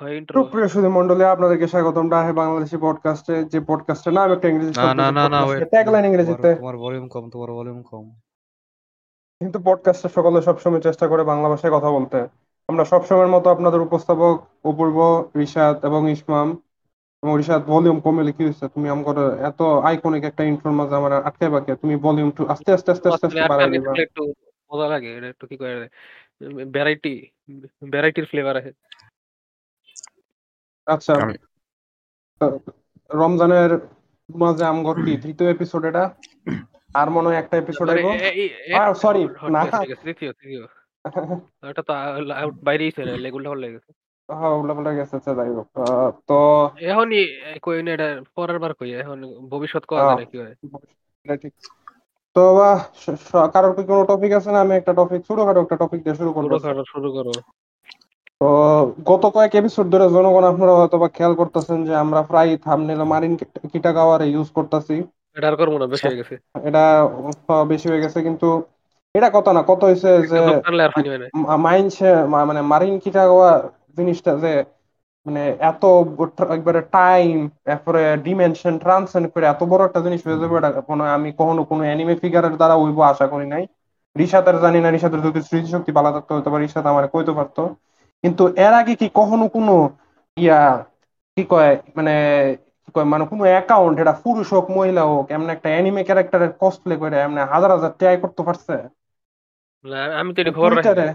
হয় ইন্ট্রো সুপ্রিয় সুধী মন্ডলী আপনাদেরকে স্বাগতম। ডাহে বাংলাদেশি পডকাস্টে যে পডকাস্টে নাম একটা ইংরেজি না না না না ট্যাগলাইন ইংরেজিতে। তোমার ভলিউম কম তোমার ভলিউম কম। কিন্তু পডকাস্টে সকলে সবসময় চেষ্টা করে বাংলা ভাষায় কথা বলতে। আমরা সবসময়ের মতো আপনাদের উপস্থাপক অপূর্ব রিশাদ এবং ইসমাম। এবং রিশাদ ভলিউম কমে কি হয়েছে তুমি আমার এত আইকনিক একটা ইন্ট্রোর মাঝে আমার আটকে বাকে তুমি ভলিউম টু আস্তে আস্তে আস্তে আস্তে আস্তে বাড়াই দিবা। একটু মজা লাগে এটা একটু কি করে ভ্যারাইটি ভ্যারাইটির ফ্লেভার আছে। আচ্ছা। রমজানের মাঝে আমগর কি তৃতীয় এপিসোড এটা? আর মনে হয় একটা এপিসোড আইব? আহ, sorry, না। তৃতীয় তৃতীয় এটা তো আউট বাইরেই ছিল লেগুল হল লেগে হ্যাঁ উল্টা পাল্টা গেছে আচ্ছা যাই হোক। তো এখনই কই না এটা পরের বার কই এখন ভবিষ্যৎ কোয়া আহ, যায় কি হয়। ঠিক। তো কারোর কি কোনো টপিক আছে না? আমি একটা টপিক ছোটখাটো একটা টপিক দিয়ে শুরু করব। শুরু করো। তো গত কয়েক এপিসোড ধরে জনগণ আপনারা হয়তো বা খেয়াল করতেছেন যে আমরা প্রায় থামনেল মারিন কিটাগাওয়ারে ইউজ করতেছি। এটা আর করব না বেশি হয়ে গেছে। এটা বেশি হয়ে গেছে কিন্তু এটা কথা না কত হয়েছে যে একটা দোকান আর পানি না মাইনসে মানে মারিন কিটাগাওয়া জিনিসটা যে মানে এত একবারে টাইম তারপরে ডিমেনশন ট্রান্সেন্ড করে এত বড় একটা জিনিস হয়ে যাবে এটা কোনো আমি কখনো কোনো অ্যানিমে ফিগারের দ্বারা হইব আশা করি নাই। রিশাতের জানি না রিশাতের যদি স্মৃতিশক্তি পালা থাকতো হয়তো বা রিশাত আমার কইতে পারতো। কিন্তু এর আগে কি কখনো কোনো ইয়া কি কয় মানে কি কয় মানে কোনো অ্যাকাউন্ট এটা পুরুষ হোক মহিলা হোক এমন একটা অ্যানিমে ক্যারেক্টারের কসপ্লে করে এমন হাজার হাজার ট্রাই করতে পারছে? আমি তো খবর টুইটারে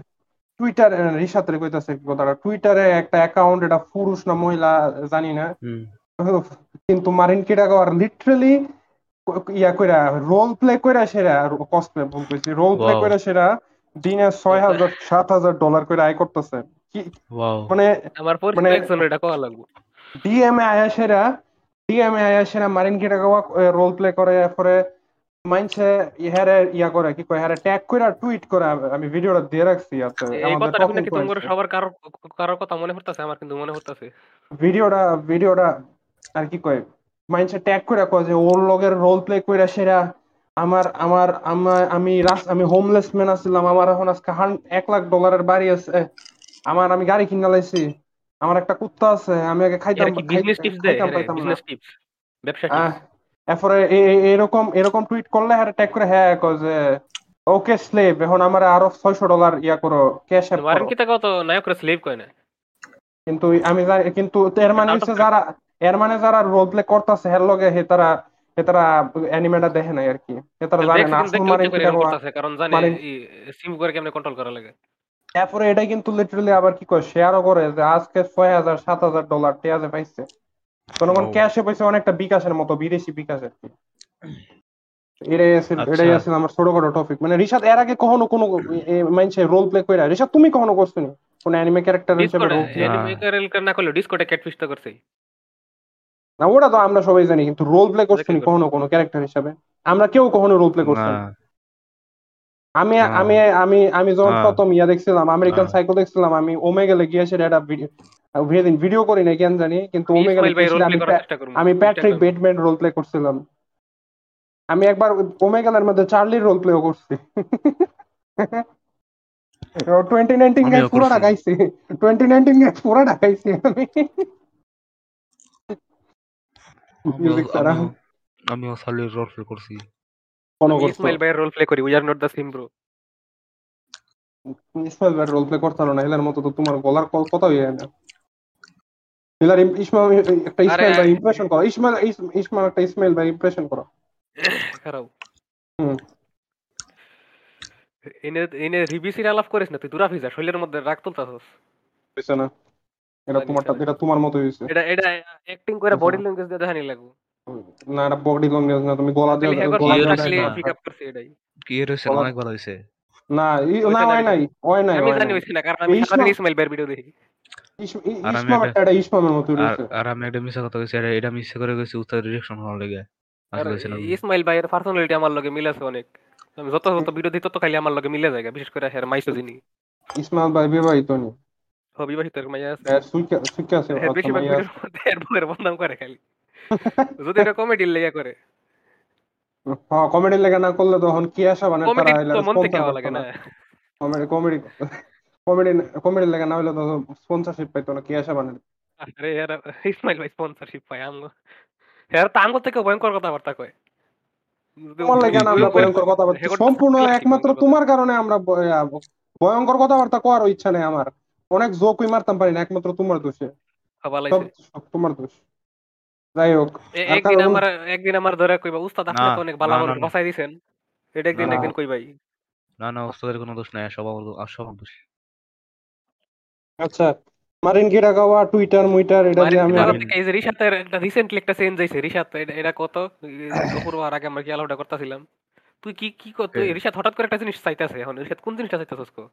টুইটারে রিশাতের কইতাছে কথাটা টুইটারে একটা অ্যাকাউন্ট এটা পুরুষ না মহিলা জানি না। কিন্তু মারিন কিডাগাওয়ার লিটারালি ইয়া কইরা রোল প্লে কইরা সেরা কসপ্লে কইছি। Role play. কইরা সেরা দিনে ছয় হাজার সাত হাজার ডলার করে আয় করতেছে। মানে মানে- এটা কোয়া লাগবে। ডিএমএ আয়া ডিএমএ আয়া মারিন কিডাগাওয়া রোল প্লে করে মাইনসে ইহারে ইয়া করে কি কয় ট্যাগ কইরা টুইট করে আমি- ভিডিওটা দিয়ে রাখছি আছে এই কথাটা শুনে কি তোমার সবার কারও কারোর কথা মনে পড়তেছে? আমার কিন্তু মনে পড়তেছে। ভিডিওটা ভিডিওটা আর কি কয় মাইন্ডসে ট্যাগ করে কয় যে ওর লগের রোল প্লে কইরা সেরা আমার আমার আমি আমি হোমলেস ম্যান আছিলাম আমার এখন আজকে এক লাখ ডলারের বাড়ি আছে। আমার আমি গাড়ি কিনা লাইছি আমার একটা কুত্তা আছে আমি আগে খাইতাম কি বিজনেস টিপস দেয়? বিজনেস টিপস ব্যবসা টিপস এরপরে এরকম এরকম টুইট করলে হ্যাঁ ট্যাগ করে হ্যাঁ কয় যে ওকে স্লেভ এখন আমার আরও ছয়শো ডলার ইয়া করো ক্যাশ অ্যাপ করো। কি কত নায়করা স্লেভ কয় না? কিন্তু আমি জানি কিন্তু এর মানে হচ্ছে যারা এর মানে যারা রোল প্লে করতেছে হের লগে হে তারা হে তারা অ্যানিমেটা দেখে নাই আর কি। হে তারা জানে না আসল কিটা গোয়া কারণ জানে সিম করে কেমনে কন্ট্রোল করা লাগে? তারপরে এটা কিন্তু লিটারালি আবার কি কয় শেয়ারও করে যে আজকে ছয় হাজার সাত হাজার ডলার টেয়াজে পাইছে। জনগণ Wow. ক্যাশে পয়সা অনেকটা বিকাশের মতো বিদেশি বিকাশ আর কি। এটাই আছে আচ্ছা। এটাই আছে আমার ছোটখাটো টপিক মানে রিশাদ এর আগে কখনো কোনো মাইনসে রোল প্লে কইরা রিশাদ তুমি কখনো করছ নি? কোন অ্যানিমে ক্যারেক্টার হিসেবে ডিসকর্ডে রোল প্লে এনিমেকার না। করলে ডিসকর্ডে ক্যাটফিশ তো করছেই। না ওটা তো আমরা সবাই জানি কিন্তু রোল প্লে করছ নি কখনো কোনো ক্যারেক্টার হিসেবে? আমরা কেউ কখনো রোল প্লে করছি না। আমি আমি আমি আমি যখন হ্যাঁ। প্রথম ইয়া দেখছিলাম আমেরিকান হ্যাঁ। সাইকো দেখছিলাম আমি ওমেগেলে গিয়ে সেটা একটা ভিডিও ভিডিও করি না কেন জানি কিন্তু ওমেগেলে ইসমাইল রোল আমি প্লে করার প্যা- চেষ্টা করব। আমি প্যাট্রিক বেটম্যান রোল প্লে করছিলাম। আমি একবার ওমেগেলের মধ্যে চার্লির রোল প্লেও করছি টোয়েন্টি নাইনটিন আমিও গ্যাস পুরো। ঢাকাইছি। টোয়েন্টি নাইনটিন গ্যাস পুরো ঢাকাইছি আমি। আমিও সালির রোল প্লে করছ। ইসমাইল ভাই রোল প্লে করি we are not the same bro Ismail ভাই রোল প্লে করতে না হিলার মতো তো তোমার গলার কথা না হিলার ইসমাইল একটা ইসমাইল ভাই ইমপ্রেশন করো ইসমাইল ইসমাইল একটা ইসমাইল ভাই ইমপ্রেশন করো খারাপ হুম। এনে এনে রিবিসির আলাপ করিস না তুই দুরা ভিজা শরীরের মধ্যে রাগ তুলতাছস না এটা তোমারটা। এটা তোমার মতো হয়েছে এটা এটা অ্যাক্টিং করে। বডি ল্যাঙ্গুয়েজ দিয়ে দেখানি লাগু না এটা বডি ল্যাঙ্গুয়েজ না তুমি গলা দিয়ে গলা দিয়ে আসলে পিক আপ করছে এটাই। কি অনেক ভালো হয়েছে না ই- না হয় নাই হয় নাই আমি জানি হইছে না কারণ আমি ইসমাইল- সারাদিন ইসমাইল ভাইয়ের ভিডিও দেখি। আর আমি একটা- একটা এটা ইসমামের মতো আর হয়েছে আর আমি একটা মিশা কথা কইছি এটা এটা করে গেছি উত্তর ডিরেকশন হওয়ার লেগে। ইসমাইল ভাইয়ের পার্সোনালিটি আমার অনেক। আমি যত যত বিরোধী তত খালি আমার লগে মিলে যায় বিশেষ করে হের মাইসো যিনি ইসমাইল ভাই বিবাহিত নি? হ মাইয়া আছে। এর সুইকে সুইকে আছে বেশিরভাগ মাইয়া ভিডিওর মধ্যে এর বউয়ের বদনাম করে খালি। যদি এটা কমেডির লেগে করে। হ্যাঁ কমেডি লেগে না করলে তখন কি আসা মানে কমেডি তো মন থেকে লাগে না। কমেডি কমেডি কমেডি কমেডি লেগে না হইলে তো স্পন্সরশিপ পাইতো না কি আসা মানে? আরে এরা ইসমাইল ভাই স্পন্সরশিপ পায় আমগো এরা তো আমগো থেকে ভয়ঙ্কর কথাবার্তা কয়। তোমার লাগে না আমরা ভয়ঙ্কর কথা বলছি সম্পূর্ণ একমাত্র তোমার কারণে আমরা ভয়ঙ্কর কথাবার্তা করার ইচ্ছা নেই আমার। অনেক জোকই মারতাম পারি না একমাত্র তোমার দোষে। সব তোমার দোষ। যাই হোক একদিন আমার একদিন আমার ধরে কইবা উস্তাদ আপনি তো অনেক ভালো এটা একদিন। একদিন কইবাই। না না ওস্তাদের কোনো দোষ নাই সব আমার সব দোষ। আচ্ছা মারিন গাওয়া টুইটার মুইটার এটা যে আমি এই যে রিশাতের একটা রিসেন্টলি একটা চেঞ্জ হইছে রিশাত এটা- এটা কত? দুপুর হওয়ার আগে আমরা কি আলোটা করতেছিলাম? তুই কি কি কর তুই রিশাত হঠাৎ করে একটা জিনিস চাইতেছে এখন রিশাত কোন জিনিসটা চাইতেছস কো?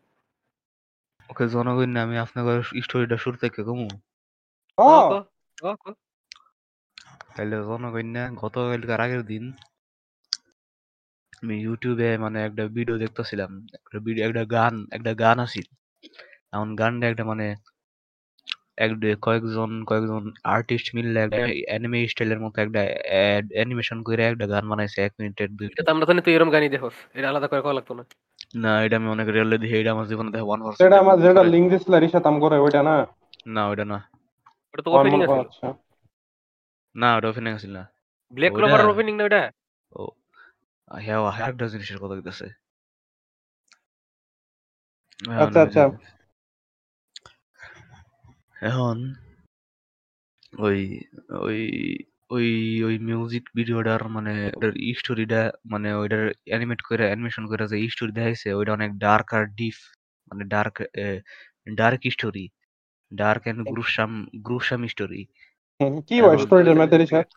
ওকে জনগণ না আমি আপনাকে স্টোরিটা শুরু থেকে কমু। ও ক, ক, ক। তাহলে না গতকালকার আগের দিন আমি ইউটিউবে মানে একটা ভিডিও দেখতেছিলাম একটা ভিডিও একটা গান একটা গান আছিল। এমন গানটা একটা মানে এক কয়েকজন কয়েকজন আর্টিস্ট মিললে একটা অ্যানিমে স্টাইলের মতো একটা অ্যানিমেশন করে একটা গান বানাইছে এক মিনিটের দুই এটা আমরা জানি তুই এরকম গানই দেখোস এটা আলাদা করে কওয়া লাগতো না। না এটা আমি অনেক রিয়েলে দেখি এটা আমার জীবনে দেখা ওয়ান যেটা আমার যেটা লিঙ্ক দিছিল রিশাত আম করে ওইটা না? না ওইটা না। ওটা তো ওপেনিং আছে। না ওটা ওখানে আছিল না। ব্ল্যাক ক্লোভারের ওপেনিং না ওটা ও হ্যাঁ জিনিসের কথা কইতাছে। আচ্ছা, আচ্ছা। এখন ওই ওই ওই ওই মিউজিক ভিডিওটার মানে ওটার স্টোরিটা মানে ওইটার অ্যানিমেট করে অ্যানিমেশন করে যে স্টোরি দেখাইছে ওইটা অনেক ডার্ক আর ডিপ মানে dark dark story dark and gruesome gruesome story হুম, কি হয় স্টোরিটার মধ্যে রিশাত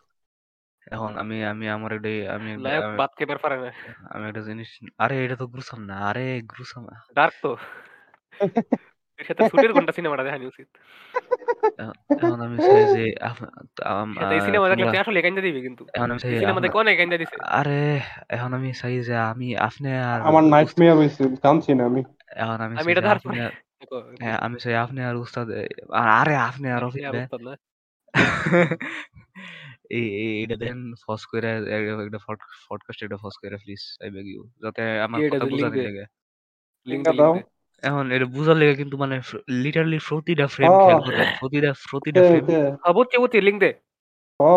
এখন আমি আমি আমার একটা আমি একটা- নায়ক আমি- বাদ কেবার পারে না আমি একটা জিনিস আরে এটা তো গ্রুসাম না। আরে গ্রুসাম ডার্ক তো। এর সাথে সুটের ঘণ্টা সিনেমাটা দেখানি উচিত? এখন আমি চাই যে আপ- আম- সাথে এই আহ, সিনেমা দেখলে তোমরা- তুই আসলে গাঞ্জা দিবি কিন্তু। এখন আমি চাই সিনেমা আপনা- দেখে অনেক গাঞ্জা দিছে? আরে এখন আমি চাই যে আমি আপনি আর আমার নাইট উস্তাদ- মেয়ার হইছে জানছি না আমি। এখন আমি আমি চাই এটা যে ধার আপনি আর- হ্যাঁ আমি চাই আপনি আর উস্তাদ আরে আপনি আর অফিসে উস্তাদ না। এই এই- এইটা দেন একটা পডকাস্ট করে প্লিজ আই বেগ ইউ যাতে আমার কি এটা কথা যে বোঝার দে? লাগে। লিঙ্ক লিঙ্কটা দাও। এখন এটা বুঝার লাগে কিন্তু মানে লিটারালি প্রতিটা ফ্রেম ও। খেয়াল করে প্রতিটা প্রতিটা ফ্রেম ওকে বুঝছি বুঝছি দে। ও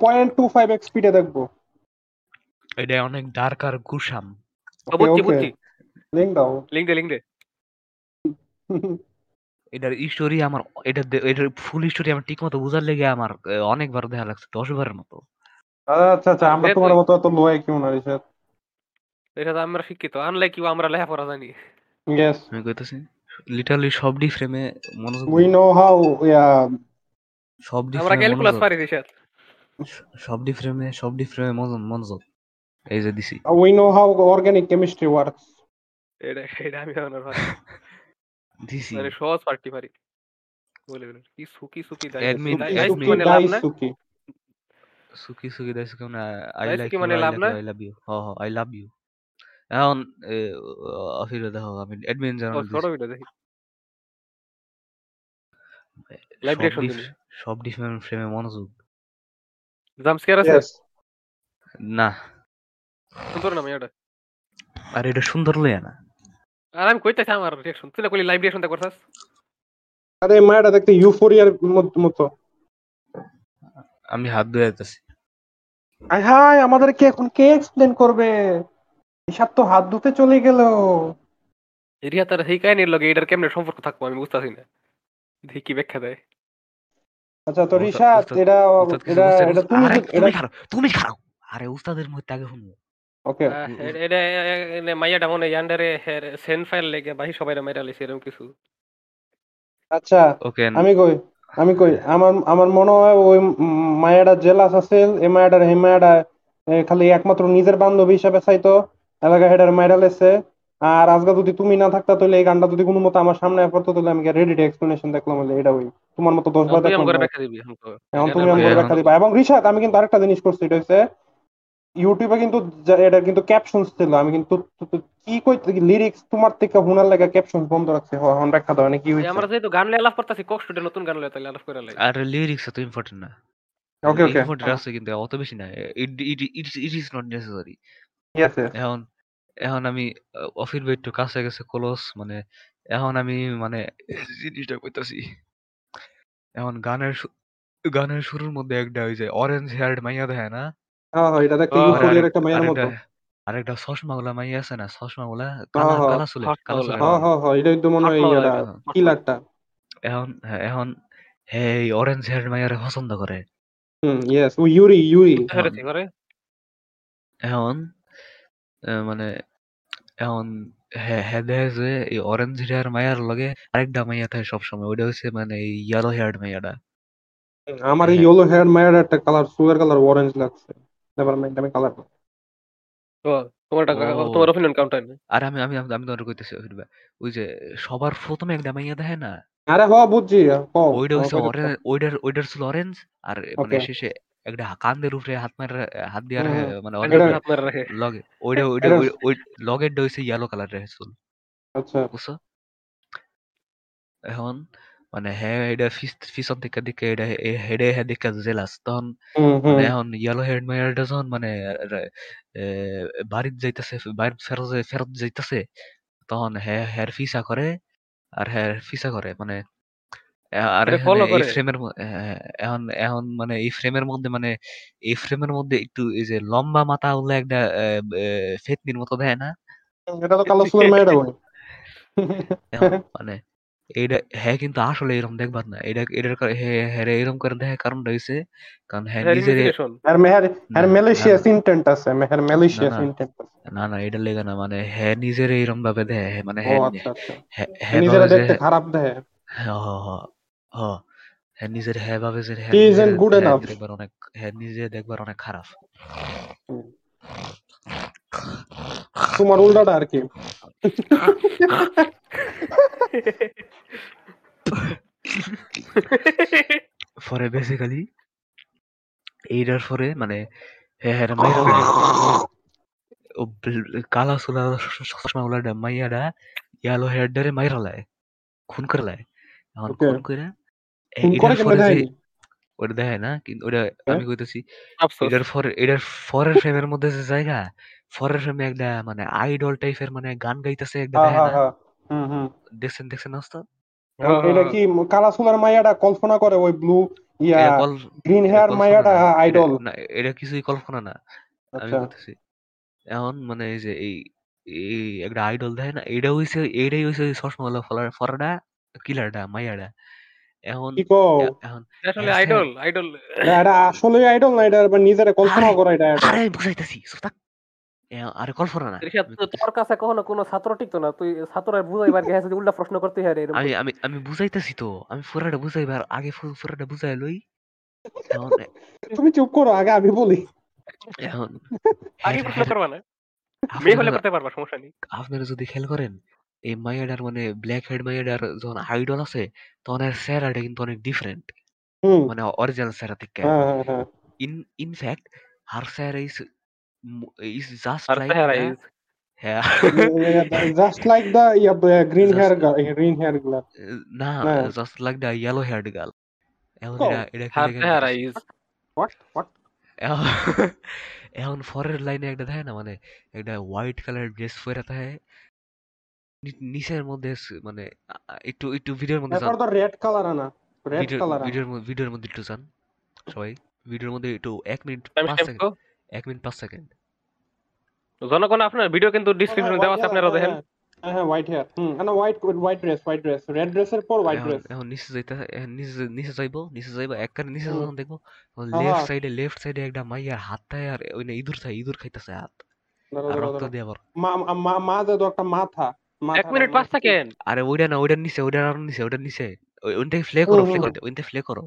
পয়েন্ট টু ফাইভ স্পিডে দেখব। এটা অনেক ডার্ক আর গুসাম। বুঝছি লিঙ্ক দাও। লিঙ্ক দে লিঙ্ক দে। এটার স্টোরি আমার এটা এটার ফুল স্টোরি আমার ঠিক মতো বুঝার লেগে আমার অনেকবার দেখা লাগছে দশ বারের মতো। আচ্ছা আচ্ছা আমরা তোমার মতো এত লো আইকিউ না রিশাত এটা তো আমরা শিক্ষিত আনলাইক ইউ আমরা লেখাপড়া জানি? ইয়েস আমি কইতেছি লিটারালি সব ডি ফ্রেমে মনোযোগ উই নো হাউ ইয়া সব ডি আমরা ফ্রেমে ক্যালকুলাস পারি রিশাদ সব ডি ফ্রেমে সব ডি ফ্রেমে মনোযোগ এই যে দিছি। We know how organic chemistry works এটা এটা আমি আর মানে সহজ পার্টি পারি বলে বলে কি সুকি সুকি দাই Admin- দাই admin- সুকি মানে লাভ না? সুকি সুকি সুকি দাইছে আই লাইক মানে লাভ লাভ না? আই লাভ ইউ হ হ আই লাভ ইউ এখন অফিরে দেখো আমি অ্যাডমিন ও, জানাল ছোট ভিডিও দেখি। Live reaction দিলি। সব ফ্রেমে মনোযোগ। জাম্প স্কেয়ার আছে? না। সুন্দর না মেয়েটা? আর এটা সুন্দর লইয়া না। আর আমি কইতেছি আমার রিঅ্যাকশন তুই কইলি লাইভ করছস। আরে মায়াটা দেখতে ইউফোরিয়ার মতো আমি হাত ধুয়ে যাইতেছি আয় হায় আমাদেরকে এখন কে এক্সপ্লেন করবে? তো হাত ধুতে চলে গেল। রিয়া তার সেই কাহিনীর লগে এটার কেমনে সম্পর্ক থাকব আমি বুঝতাছি না। দেখি কি ব্যাখ্যা দেয়। আচ্ছা তো রিশাদ এটা এটা তুমি তুমি এটা খারাপ তুমি খারাপ আরে উস্তাদের মধ্যে আগে শুনব। ওকে এটা মাইয়াটা মনে ইয়ান্ডারে সেন ফাইল লেগে বাহি সবাই মাইরা লাইছে এরকম কিছু। আচ্ছা ওকে আমি কই আমি কই আমার আমার মনে হয় ওই মায়াটা জেলাস আছে এই মায়াটা এ, খালি একমাত্র নিজের বান্ধবী হিসাবে চাইতো এলাকা হেডার মাইরা লেছে আর আজকে যদি তুমি না থাকতা তাহলে এই গানটা যদি কোনো মতো আমার সামনে পড়তো তাহলে আমি রেডি এক্সপ্লেনেশন দেখলাম বলে এটা ওই তোমার মতো দশ বার দেখলাম এখন তুমি ব্যাখ্যা দিবা। এবং রিশাদ আমি কিন্তু আরেকটা জিনিস করছি এটা হচ্ছে ইউটিউবে কিন্তু এটা কিন্তু ক্যাপশনস ছিল। আমি কিন্তু তু- তু- কি কই লিরিক্স তোমার থেকে হুনার লাগা ক্যাপশন বন্ধ রাখছে। হ এখন ব্যাখ্যা দাও মানে কি হইছে? আমরা যেহেতু গান লিয়ে করতেছি কক স্টুডিও নতুন গান তাহলে আলাপ করে লাই আর লিরিক্স এত ইম্পর্টেন্ট না। ওকে ওকে ইম্পর্টেন্ট আছে কিন্তু অত বেশি না। It it it is not necessary yes এখন এখন আমি অফির বেড কাছে গেছে ক্লোজ মানে এখন আমি মানে জিনিসটা কইতাছি। এখন গানের গানের শুরুর মধ্যে একটা ওই যে অরেঞ্জ হেয়ারড মাইয়া দেখায় না? এটা দেখতে ও পরে। ইউফোরিয়ার আরেক একটা মাইয়ার আরেকটা মতো। আরেকটা চশমাওয়ালা মাইয়া আছে না? চশমাওয়ালা কালা। কালা চুলের কালা হাসমাওয়ালা। চুলের মাইয়া। এটাই মনে হয় হাসমাওয়ালা ইয়াটা এটা। এখন কিলারটা। এখন হ্যাঁ, এখন হে এই অরেঞ্জ হেয়ারড মাইয়ারে পছন্দ করে। Hmm, yes. ও ইউরি, ইউরি। এখন পেরেছি করে। এখন আ মানে এখন যে এই অরেঞ্জ হেয়ার মাইয়ার লগে আরেকটা মাইয়া থাকে সবসময়। ওইটা হইছে মানে এই ইয়েলো হেয়ারড মাইয়াটা। হুম, আমার এই হ্যাঁ। ইয়েলো হেয়ার মাইয়ার একটা কালার চুলের কালার অরেঞ্জ লাগছে। মাইন্ড আমি কালার ও তোমারটা ও তোমার অপিনিয়ন কাউন্টার আরে আমি আমি আমি তোমারে কইতেছি ফিডব্যাক। ওই যে সবার ১ম এ একটা মাইয়া না? আরে হ বুঝছি। কও। ওইটা হইছে কইতে ওইটার ওইটার ছিল অরেঞ্জ আর মানে ওকে। শেষে একটা কান্দের উপরে হাত মাইরা হাত দিয়া রাখে। মানে অরেঞ্জ এটা হাত মেরে রাখে। লগে ওইটা ওইটা এটা ওই ওই লগেরটা হইছে ইয়েলো কালারের চুল। আচ্ছা। বুঝছ? এখন মানে হ্যাঁ এটা পিছন থেকে দিকে এটা হেডে হ্যাঁ দিকে জেলাস। তখন। মানে এখন ইয়েলো হেড মাইয়াটা যখন মানে বাড়িত যাইতেছে বাড়িত ফেরত ফেরত যাইতেছে তখন হ্যাঁ হ্যার ফিসা করে আর হ্যার ফিসা করে মানে আর এই ফ্রেমের হ্যাঁ, এখন এখন মানে এই ফ্রেমের মধ্যে মানে এই ফ্রেমের মধ্যে একটু এই যে লম্বা মাথা মাথাওয়ালা একটা ফেতনির মতো দেয় না? এটা তো কালো ভাই। এখন মানে এইটা হ্যাঁ কিন্তু আসলে এরকম দেখবার না। এটা এটার হ্যাঁ হ্যারে এরকম করে দেখার কারণটা হইছে কারণ হ্যাঁ হ্যাঁ নিজেরে। আর মেহের না, আর না, ম্যালেশিয়াস না। আছে। মেহের না, ম্যালেশিয়াস না। ইনটেন্ট আছে। না, না এটার লেগা না। মানে হ্যাঁ নিজেরে এরকম ভাবে দেয়। হ্যাঁ মানে ও হ্যাঁ আচ্ছা, আচ্ছা। হ্যাঁ হ্যাঁ নিজেরা ভাবে যে দেখতে খারাপ দেয়। হ্যাঁ, হ, হ, হ। হ্যাঁ নিজের হ্যাঁ ভাবে যে হ্যাঁ He isn't নিজেরে good হ্যাঁ enough. দেখবার অনেক হ্যাঁ নিজে দেখবার অনেক খারাপ। তোমার উল্টাটা আর কি। পরে বেসিক্যালি এইটার পরে মানে হ্যাঁ হ্যাঁ মাইরা কালা চশমাওয়ালা মাইয়াটা ইয়েলো মাইরা লায়। খুন করে লায়। এখন খুন করে এটার পরে যে ওটা দেখায় না? কিন্তু ওটা হ্যাঁ? আমি কইতেছি এটার পরে এটার পরের ফ্রেমের মধ্যে যে জায়গা, পরের ফ্রেমে একটা মানে আইডল টাইপের মানে গান গাইতেছে একটা হ্যাঁ, দেখায় হ্যাঁ, না? হ্যাঁ। হুম, হুম। দেখছেন দেখছেন না এটা হ্যাঁ, কি কালা চুলের মাইয়াটা কল্পনা করে ওই ব্লু ইয়া গ্রিন হেয়ার কল্পনা মাইয়াটা আইডল। এটা কিছুই কল্পনা না। আমি আচ্ছা। কইতেছি। এখন মানে এই যে এই এই একটা আইডল দেয় না? এইটা হইছে এইটাই হইছে ওই চশমাওয়ালা ফলা ফরাডা কিলারটা মাইয়াটা। এখন এখন আসলে হ্যাঁ আইডল, আইডল এটা এটা আইডল না এটা আবার নিজেরে কল্পনা করা এটা এটা। আরে বুঝাইতেছি থাক। এ আরে কল্পনা না। তো তোর কাছে কখনো কোনো ছাত্র টিকতো না। তুই ছাত্ররা বুঝাইবার গেছে যদি উল্টা প্রশ্ন করতে হারে আমি আমি আমি বুঝাইতেছি তো। আমি পুরাটা বুঝাইবার আগে ফু পুরাটা বুঝাইয়া লই। তুমি চুপ করো আগে আমি বলি। এখন আগে হ্যাঁ প্রশ্ন হ্যাঁ করবা না। মেয়ে হলে আপনারা করতে পারবা সমস্যা নেই। আপনারা যদি খেয়াল করেন এই মাইয়াটার মানে ব্ল্যাক হেড মাইয়াটার যখন আইডল আছে তখন এর চেহারাটা কিন্তু অনেক ডিফারেন্ট। হুম। মানে অরিজিনাল চেহারা থেকে। হ্যাঁ, হ্যাঁ, হ্যাঁ। চেহারা দ্যা ইজ হ্যাঁ just like the yeah green hair just green হেয়ারগুলা। না না। Just like the yellow haired girl. এখন এটা কি কইতাছি। Is what? হোয়াট? এখন এখন পরের লাইনে একটা থাকে না মানে একটা হোয়াইট কালার ড্রেস পইরা থাকে। নি নিচের মধ্যে স মানে আ আ একটু একটু ভিডিওর মধ্যে যান। এরপর তো রেড কালার আনা। রেড ভিডিও কালার আনা। ভিডিওর ম ভিডিওর মধ্যে একটু যান। সবাই ভিডিওর মধ্যে একটু ১ minute time ৫ stamp second ১ minute পাঁচ সেকেন্ড। জনগণ আপনার ভিডিও কিন্তু ডেসক্রিপশনে দেওয়া আছে হ্যাঁ, দেখেন। হ্যাঁ। হ্যাঁ, হোয়াইট হেয়ার। হুম, না white white dress, white dress. Red ড্রেসের পর হোয়াইট ড্রেস। এখন নিচে যাইতে নিচে নিচে যাইবো নিচে যাইবো একবারে নিচে যখন দেখব লেফট। সাইডে লেফট সাইডে একটা মাইয়ার হাত থাকে আর ওই না ইঁদুর থাকে ইঁদুর খাইতেছে হাত। রক্ত দিয়ে। মা মা মা তো একটা মাথা। ১ মাথাটা মিনিট ৫ মাথা। সেকেন্ড। আরে ওইটা না ওইটার নিচে ওইটার আরও নিচে ওইটার নিচে। ওইটাকে প্লে করো করো।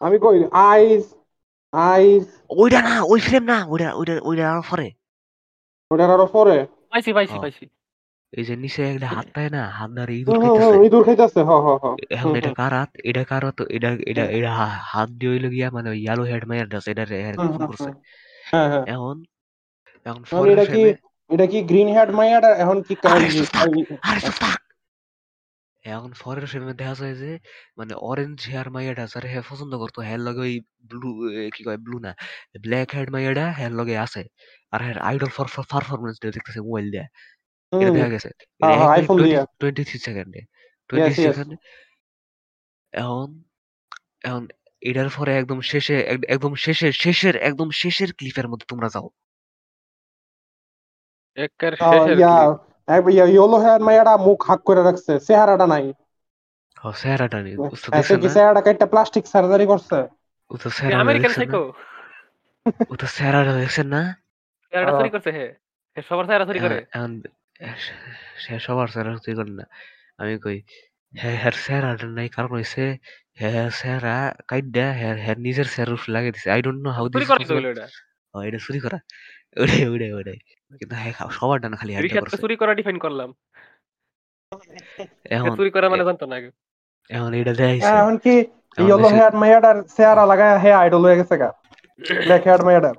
আমি কই আইস আইস ওইটা না ওই ফ্রেম না ওইটা ওইটা ওইটা আরও পরে। ওটার আরও পরে। পাইছি, পাইছি, হ্যাঁ। পাইছি। এই যে নিচে একটা হাত থাকে না হাত হুম, ইঁদুর হুম, হুম, খাইতেছে। ইঁদুর খাইতেছে। হ, হ, হ। এখন এটা কার হাত? এটা কার হাত? এটা এটা এটা হাত দিয়ে হইল গিয়া মানে ইয়েলো হেড মাইয়ার ড্রেস এটা হুম, করছে। হ্যাঁ, হ্যাঁ। এখন এখন এটা কি এটা কি গ্রিন হেয়ার মাইয়াটা এখন কি কাজ আরে থাক। এখন পরের ফ্রেমে দেখা যায় যে মানে অরেঞ্জ হেয়ার মাইয়াটা যারা হ্যাঁ পছন্দ করতো হ্যার লগে ওই ব্লু কি কয় ব্লু না ব্ল্যাক হেড মাইয়াটা হ্যার লগে আছে। আর হ্যার আইডল ফর পারফরম্যান্স দেখতেছে মোবাইল দিয়ে। এটা দেখা গেছে। দিয়ে টোয়েন্টি থ্রি সেকেন্ডে টোয়েন্টি থ্রি সেকেন্ডে এখন এখন এটার পরে একদম শেষে একদম শেষের শেষের একদম শেষের ক্লিপের মধ্যে তোমরা যাও। ইয়েলো হেয়ার মাইয়াটা মুখ হাক করে রাখছে চেহারাটা নাই। ও চেহারাটা নেই হ্যাঁ, সে দেখছেন কি চেহারাটা কেটে প্লাস্টিক সার্জারি করছে। ও তো চেহারাটা আমেরিকান সাইকো ও তো চেহারাটা দেখছেন না? চেহারাটা চুরি করছে হে। হে সবার চেহারা চুরি করে। সে সবার চেহারা তুই করেন না। আমি কই হ্যাঁ চেহারাটা নাই কারণ হইছে হ্যাঁ চেহারা কাইডা হ্যাঁ হ্যার নিজের চেহারা লাগিয়ে দিছে। আই ডোন্ট নো হাউ চুরি করে এটা চুরি করা। ওটাই ওটাই ওটাই কিন্তু হ্যাঁ সবার ডানা খালি করছে চুরি করা ডিফাইন করলাম। এখন চুরি করা মানে জানতো না আগে। এখন এটা দেখাইছে হ্যাঁ, এখন কি এখন ইয়েলো হেয়ার চেহারা লাগায় হে আইডল হয়ে গেছে গা। ব্ল্যাক হেয়ার মাইয়াটার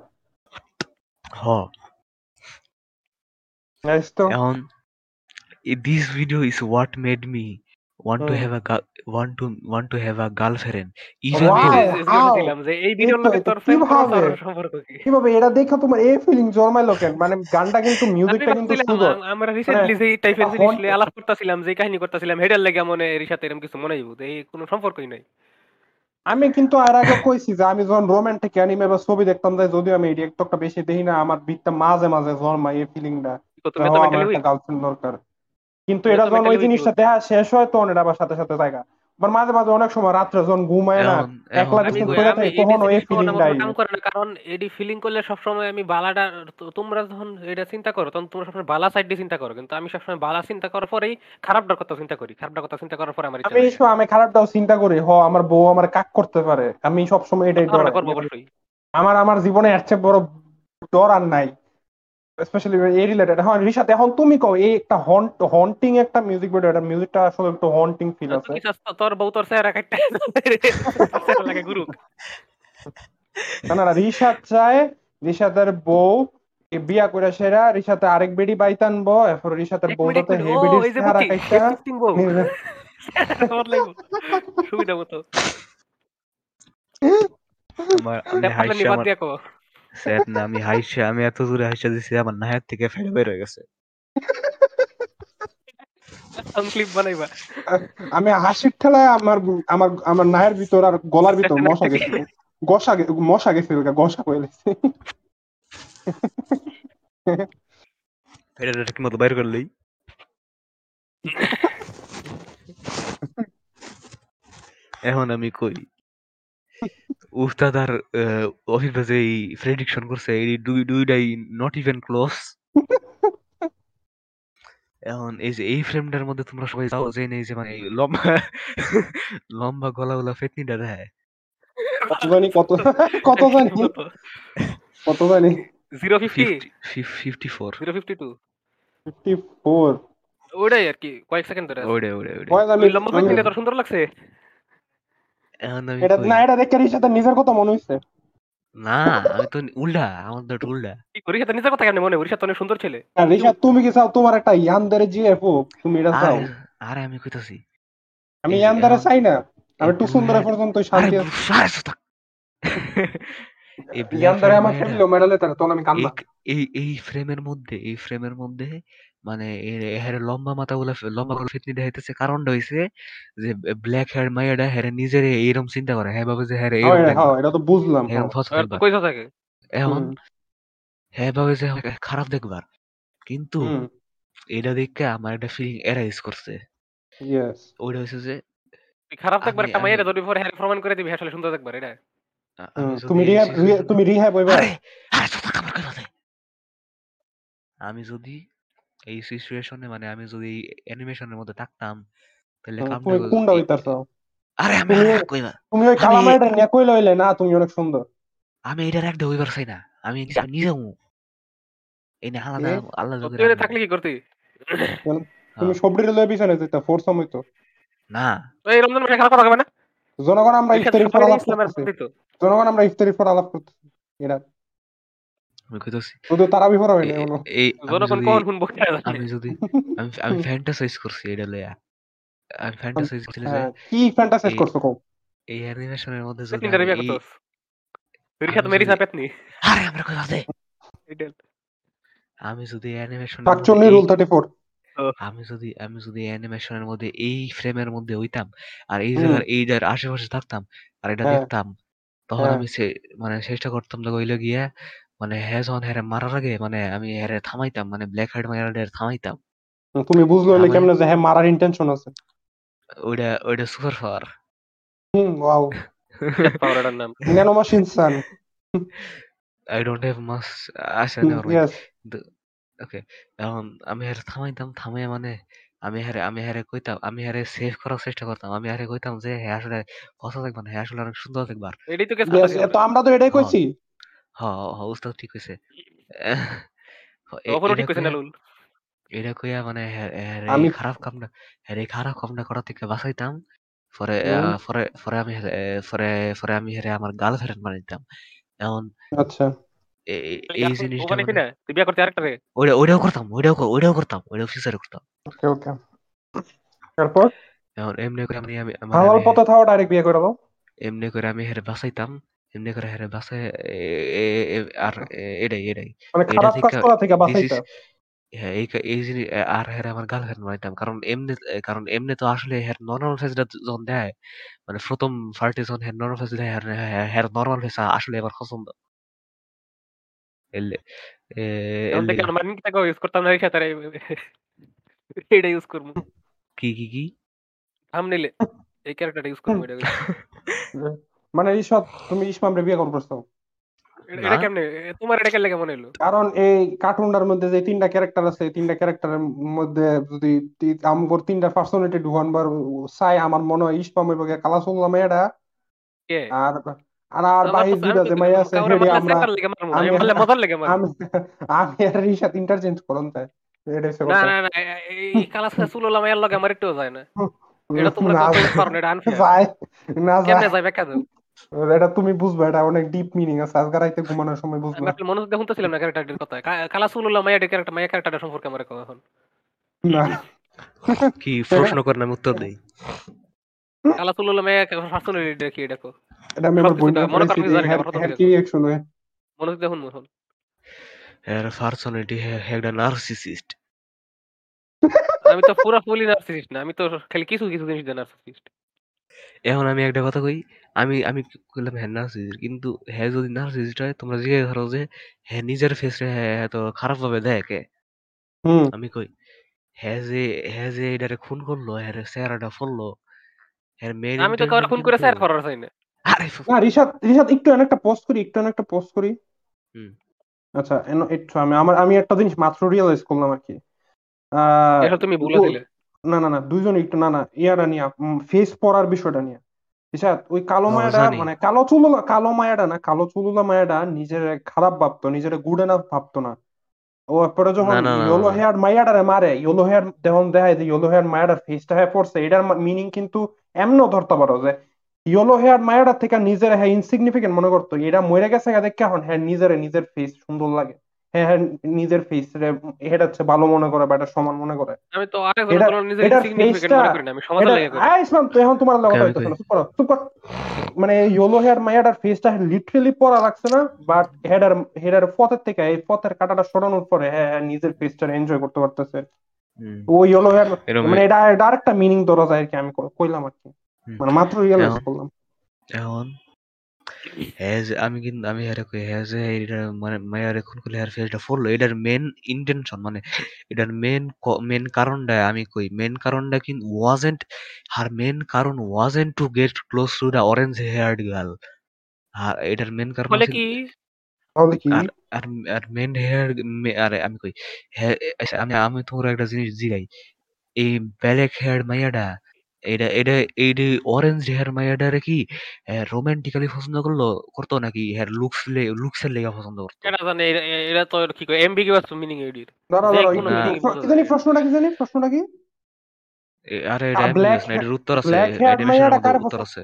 হ। তো। এখন this video is what made me want to hmm. have a girl want to want to have a girlfriend. Even আমি যে হাউ বলেছিলাম যে এই ভিডিওর লগে তোর কীভাবে? সম্পর্ক কি? কীভাবে? এটা দেখে তোমার এই ফিলিং জন্মাইলো কেন? মানে গানটা কিন্তু মিউজিকটা কিন্তু সুন্দর। আমরা রিসেন্টলি যে টাইপের জিনিস নিয়ে আলাপ করতেছিলাম যে কাহিনী করতেছিলাম হেডার লাগে মনে এর সাথে এরকম কিছু মনে হইব এই কোনো সম্পর্কই নাই। আমি কিন্তু আর আগে কইছি যে আমি যখন রোমান্টিক অ্যানিমে বা ছবি দেখতাম যাই যদিও আমি টিকটকটা বেশি দেখি না আমার বিটটা মাঝে মাঝে জন্মায় এই ফিলিংটা তো তুমি তো মেন্টালি গার্লফ্রেন্ড দরকার। কিন্তু এটা যখন ওই জিনিসটা দেখা শেষ হয় তখন এটা আবার সাথে সাথে জায়গা। আবার মাঝে মাঝে অনেক সময় রাত্রে যখন ঘুমায় না একলা আমি কিছু করে থাকে তখন ওই কখনো কাম করে না কারণ এডি ফিলিং করলে সবসময় আমি বালাটা তোমরা যখন এটা চিন্তা করো তখন তোমরা সবসময় বালা সাইড দিয়ে চিন্তা করো কিন্তু আমি সবসময় বালা চিন্তা করার পরেই খারাপটার কথা চিন্তা করি খারাপটার কথা চিন্তা করার পরে আমার ইচ্ছা আমি এইসব আমি খারাপটাও চিন্তা করি হ আমার বউ আমার কাক করতে পারে আমি সবসময় এটাই করো না ডরাই করব আমার আমার জীবনে এর চেয়ে বড় ডর আর নাই। স্পেশালি এই রিলেটেড হ্যাঁ রিশাদ এখন তুমি কও এই একটা হন্ট হন্টিং একটা মিউজিক ভিডিও এটা মিউজিকটা আসলে একটু হন্টিং ফিল আছে। তোর বউ তোর কাটতে চেহারা লাগে গুরু না না রিশাদ চায় রিশাদের বউ বিয়া করে সেরা রিশাতে আরেক বেডি বাইতানবো এরপর রিশাদের এক বউ মিনিট হে চেহারা বুঝছি কাইটা। সুবিধা মতো। আমার আমি হাইসে কো স্যাড না আমি হাইসে আমি এত দূরে হাইসে দিছি আমার নাহের থেকে ফেলে বের হয়ে গেছে। ক্লিপ বানাইবা। আমি হাসির ঠেলায় আমার আমার আমার নায়ের ভিতর আর গলার ভিতর মশা গেছে। গসা মশা গেছে গসা হয়ে গেছে। এটা ঠিক মতো বাইর করলেই এখন আমি কই? উস্তাদ আর অফিফা যে প্রেডিকশন করছে এই দুই দুইটাই নট ইভেন ক্লোজ এখন এই যে এই ফ্রেমটার মধ্যে তোমরা সবাই যাও যে নেই যে মানে এই লম্বা লম্বা গলাগুলা ফেতনিটা দেয় কত জানি কত কত জানি কত জানি zero fifty fifty four zero fifty two fifty four ওইটাই আর কি কয়েক সেকেন্ড ধরে বয়স আমি ওই লম্বা ফিফটি সুন্দর লাগছে? এটা না এটা দেখে নিজের কথা মনে হইছে। না আমি তো উল্টা আমার তো উল্টা। কি করি? সাথে নিজের কথা কেন মনে? অনেক সুন্দর ছেলে। আর তুমি কি চাও? তোমার একটা ইয়ানদারে তুমি এটা চাও। আরে আমি কইতাছি। আমি ইয়ানদারে চাই না। আমি টু সুন্দর পর্যন্ত শান্তি আছে। ইয়ানদারে আমার মেডালে তার তখন আমি কান্দা এই এই ফ্রেমের মধ্যে এই ফ্রেমের মধ্যে মানে এর- এর লম্বা মাথা গুলা লম্বা করে ফিটনি দেখাইতেছে। কারণটা হইছে যে ব্ল্যাক হেয়ার মাইয়াটা হ্যারে নিজের এইরকম চিন্তা করে। হ্যাঁ ভাবে যে হ্যাঁ হ্যাঁ হ্যাঁ, এটা তো বুঝলাম হ্যাঁ। কইসা থাকে? এখন হ্যাঁ ভাবে যে খারাপ দেখবার। কিন্তু এটা দেখে আমার একটা ফিলিং এরাইজ করছে। ওইটা হচ্ছে যে খারাপ দেখবার একটা মাইয়ের যদি পরে হ্যাঁ প্রমাণ করে দিবি আসলে সুন্দর দেখবার এটা আমি যদি তুমি এই রিহ্যাব তুমি রিহ্যাব হইবা আরে আরে কথা আমি যদি এই সিচুয়েশনে মানে আমি যদি অ্যানিমেশনের মধ্যে থাকতাম তাহলে কামটা তুমি কোনটা হইতাছ? আরে আমি আর কইবা তুমি ওই কালামাইটা নিয়ে কইলে হইলে না তুমি অনেক সুন্দর। আমি এটার একটা হইবার চাই না। আমি নিজে- নিজে এই না আলাদা? আল্লাহ তো এটা রাখবে। থাকলে কি করতি? তুমি হ্যাঁ। লয়ে পিছনে যেতে ফোর্স হইতো না। এই রমজান মাসে খারাপ করা হবে না? জনগণ আমরা পর সবাই আলাপ করতেছি। জনগণ আমরা ইফতারির পর আলাপ করতেছি। এরা আমি কইতাছি শুধু তারা বিফর হয় না এ- এই জনগণ যদি আমি যদি আমি আমি ফ্যান্টাসাইজ করছি এটা আমি ফ্যান্টাসাইজ করছি হ্যাঁ, কি ফ্যান্টাসাইজ এই- করছ কও? এই অ্যানিমেশনের মধ্যে যদি আমি এই- তুই সাথে মেরি যদি- পেতনি আরে আমরা কইবা দে আমি যদি অ্যানিমেশন শাকচুন্নি রুল থার্টি ফোর ও। আমি যদি আমি যদি অ্যানিমেশনের মধ্যে এই ফ্রেমের মধ্যে হইতাম আর এই। জায়গার এইটার আশেপাশে থাকতাম আর এটা হ্যাঁ। দেখতাম তখন হ্যাঁ। আমি সে মানে চেষ্টা করতাম হইল গিয়া মানে হ্যাঁ যখন হ্যারে মারার আগে মানে আমি হ্যারে থামাইতাম মানে ব্ল্যাক হেড মাইয়ারে থামাইতাম। তুমি বুঝলো থামাই- কেমনে যে হ্যাঁ মারার ইন্টেনশন আছে? ওইটা ওইটা সুপার পাওয়ার হুম ওয়াও। পাওয়ার নাম। Nano machine son I don't have মাস আশা নেওয়ার ইয়েস ওকে এখন আমি হারে থামাইতাম থামাই মানে আমি হারে আমি হারে কইতাম আমি হারে সেভ করার চেষ্টা করতাম। আমি হারে কইতাম যে হ্যাঁ আসলে কথা দেখবা না হ্যাঁ আসলে অনেক সুন্দর দেখবার এটাই তো কেস ইয়েস তো আমরা তো এটাই কইছি। হ হ উস্তাদ ঠিক কইছে। ওপরও ঠিক কইছে না লুল? এটা কইয়া মানে হ্যাঁ হ্যাঁ আমি- খারাপ কামটা হ্যাঁ এই খারাপ কামটা করা থেকে বাঁচাইতাম। পরে হুম। পরে পরে আমি পরে পরে আমি আমার গার্লফ্রেন্ড বানাইতাম এখন আচ্ছা। এ- এ- এই জিনিসটা মানে- তুই বিয়া করতে ওইটা ওইটাও করতাম ওইটাও ওইটাও করতাম ওইটাও ফিউচারে করতাম। ওকে ওকে। তারপর? এখন এমনি করে আমি আমি মানে হালাল আমি- পথে থাও ডাইরেক্ট বিয়ে করে দাও। এমনি করে আমি হেরে বাঁচাইতাম। এমনি করে এ- আর এটাই এটাই। মানে খারাপ কাজ করা থেকে this হ্যাঁ এই কা- এই জিনিস আর হেরে আমার গার্লফ্রেন্ড বানাইতাম। কারণ এমনি কারণ এমনি তো আসলে হের নর্মাল ফেসটা যখন দেয় মানে প্রথম ফার্টে যখন হের নর্মাল ফেস দেয় হের হের নর্মাল ফেস আসলে আমার পছন্দ। এলে নিতে ইউজ করতাম না এটা ইউজ করব। কি কি কি? এই ক্যারেক্টারটা ইউজ করব এটা মানে ঈশাদ তুমি ইসমামরে বিয়ে করব এটা কেমনে? তোমার এটা কেন লাগে মনে হলো কারণ এই কার্টুনটার মধ্যে যে তিনটা ক্যারেক্টার আছে তিনটা ক্যারেক্টারের মধ্যে যদি আমগর তিনটা পার্সোনালিটি ঢুকানবার চাই আমার মনে হয় ইসমাম এবং কালাসুল্লাহ মেয়েটা কে? আর আর আর বাহির দুইটা যে মাইয়া আছে হেডে আমরা আমি- আমরা মজার লেগে মারবো। আমি আমি আর রিশাদ ইন্টারচেঞ্জ করুন তাই। এটা না না না এই কালাস সুলুলা মায়ের লগে আমার একটু যায় না। এটা তোমরা কত পারো না এটা আনফেয়ার যায়। না কেমনে যায়। যায় ব্যাখ্যা দাও এটা তুমি বুঝবে এটা অনেক ডিপ মিনিং আছে আজকে রাইতে ঘুমানোর সময় আমি বুঝবে আসলে মনোযোগ দিয়ে শুনতেছিলাম না ক্যারেক্টারটির কথা। সুলুলা ক্যারেক্টার ক্যারেক্টারটা সম্পর্কে আমার এখন। না। কি প্রশ্ন করেন আমি উত্তর দেই। কি দেখো এটা আমি আমার বইটা মনে জানি না, কি রিঅ্যাকশন হয়? মনোযোগ দিয়ে শুনব এখন। এর পার্সোনালিটি একটা নার্সিসিস্ট আমি তো পুরো ফুলি নার্সিসিস্ট না আমি তো খালি কিছু কিছু জিনিস নার্সিসিস্ট এখন আমি একটা কথা কই আমি আমি কইলাম হ্যাঁ নার্সিসিস্ট কিন্তু হ্যাঁ যদি নার্সিসিস্ট হয় তোমরা জিজ্ঞাসা করো যে হ্যাঁ নিজের ফেস রে হ্যাঁ এত খারাপ ভাবে দেখে হুম। আমি কই হ্যাঁ যে হ্যাঁ যে খুন করল হ্যাঁ চেহারাটা হ্যাঁ আমি তো ফোন করে স্যার চাই না। আরে না রিশাদ রিশাদ একটু এনে একটা পোস্ট করি একটু এনে একটা করি। হুম। আচ্ছা এন- একটু আমি আমার আমি একটা জিনিস মাত্র রিয়েলাইজ করলাম আর কি। এটা তুমি বলে দিলে। না না না দুইজন একটু না না ইয়াটা নিয়ে ফেস পরার বিষয়টা নিয়ে। রিশাদ ওই কালো মায়াটা মানে কালো চুলুলা কালো মায়াটা না কালো চুলুলা মায়াটা নিজের খারাপ ভাবতো নিজের গুড এনাফ ভাবতো না। ও পরে যখন ইয়েলো হেয়ার মায়াটারে মারে ইয়েলো হেয়ার যখন দেখায় যে ইয়েলো হেয়ার মায়াটার ফেসটা হয়ে পড়ছে এটার মিনিং কিন্তু এমনও ধরতে পারো যে ইয়েলো হেয়ার মায়াটার থেকে নিজের হ্যাঁ ইনসিগনিফিকেন্ট মনে করতো এটা মরে গেছে দেখে এখন হ্যাঁ নিজের নিজের ফেস সুন্দর লাগে। হ্যাঁ হ্যাঁ নিজের ফেস রে এটা হচ্ছে ভালো মনে করে বা এটা সমান মনে করে। আমি তো আরেক এটা- জন নিজের সিগনিফিকেন্ট মনে করি না আমি সমাজের লাগে করি। হ্যাঁ ইসলাম তো এখন তোমার হইতেছে কই। না চুপ করো চুপ কর। মানে ইয়েলো হেয়ার মায়াটার ফেসটা লিটারালি পড়া লাগছে না বাট হেডার হেডার পথের থেকে এই পথের কাটাটা সরানোর পরে হ্যাঁ হ্যাঁ নিজের ফেসটা এনজয় করতে পারতেছে। হুম, ও ইয়েলো হেয়ার মানে এটা আরেকটা মিনিং ধরা যায় আর কি আমি কইলাম আর কি। মানে মাত্র রিয়েলাইজ করলাম। এখন হ্যাঁ যে আমি কিন্তু আমি হারে কই হ্যাঁ যে এটা মানে মায়ারে খুন করলে হার ফেসটা ফললো এটার মেন ইন্টেনশন মানে এটার মেন মেন কারণটা আমি কই মেন কারণটা কিন্তু ওয়াজেন্ট আর মেন কারণ wasn't to get close to the orange haired girl আর এটার মেন কারণ কি? তাহলে কি? আর আর আর মেন হেয়ার আরে আমি কই হ্যাঁ আচ্ছা, আমি আমি তোমার একটা জিনিস জিগাই এই ব্ল্যাক হেয়ার মাইয়াটা এটা এটা এই অরেঞ্জ হেয়ার মাইয়াটারে কি রোমান্টিক্যালি পছন্দ করল করতো নাকি হেয়ার লুকস লুকসের লেগে পছন্দ করতো এটা জানে এ- এ- এটা তো কি কয় এমবিগিউয়াস মিনিং এডির দাঁড়া যে দাঁড়া কোনো একটু- meaning বোঝা কি জানি যায়। প্রশ্নটা কি জানি প্রশ্নটা কি এ- আরে এটা black ambiguous না, এটার উত্তর আছে black haired অ্যানিমেশনের মাইয়াটা কার উত্তর পছন্দ? আছে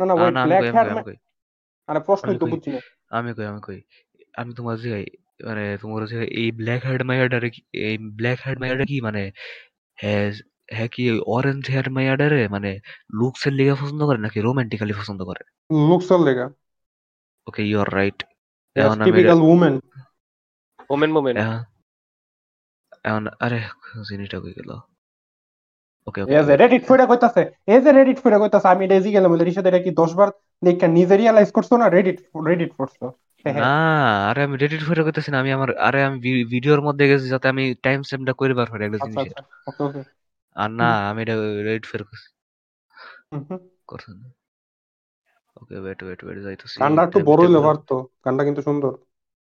না না আমি ব্ল্যাক কই আমি হেয়ার কই, আমি কই আরে প্রশ্নই আমি তো কই। বুঝছি না আমি কই আমি কই আমি তোমার যে মানে তোমার যে এই ব্ল্যাক হেয়ার মাইয়াটারে কি এই ব্ল্যাক হেয়ার মাইয়াটা কি মানে হ্যাঁ হ্যাঁ কি অরেঞ্জ হেয়ার মানে লুকসের লেগে পছন্দ করে নাকি রোমান্টিক্যালি পছন্দ করে? লুকসের লেগা। ওকে ইউ আর রাইট এখন আমি টিপিক্যাল উমেন ওমেন মোমেন এখন আরে জিনিসটা কই গেল? ওকে ওকে যে রেডিট ফিরে কইতাছে যে রেডিট ফিরে কইতাছে আমি ডেজি গেলাম বলে রিসাদ এটা কি 10 বার দেখে নিজে রিয়ালাইজ করছ না রেডিট রেডিট করছ হ্যাঁ না আরে আমি রেডিট ফেরে করতেছি না আমি আমার আরে আমি ভিডিওর মধ্যে গেছি যাতে আমি টাইম স্ট্যাম্পটা করে বার পারি একটা আচ্ছা আর না আমি এটা রেডিট ফের করছি। করছি না। ওকে ওয়েট ওয়েট ওয়েট যাইতেছি। গানটা একটু বড় হইলে পারতো গানটা কিন্তু সুন্দর।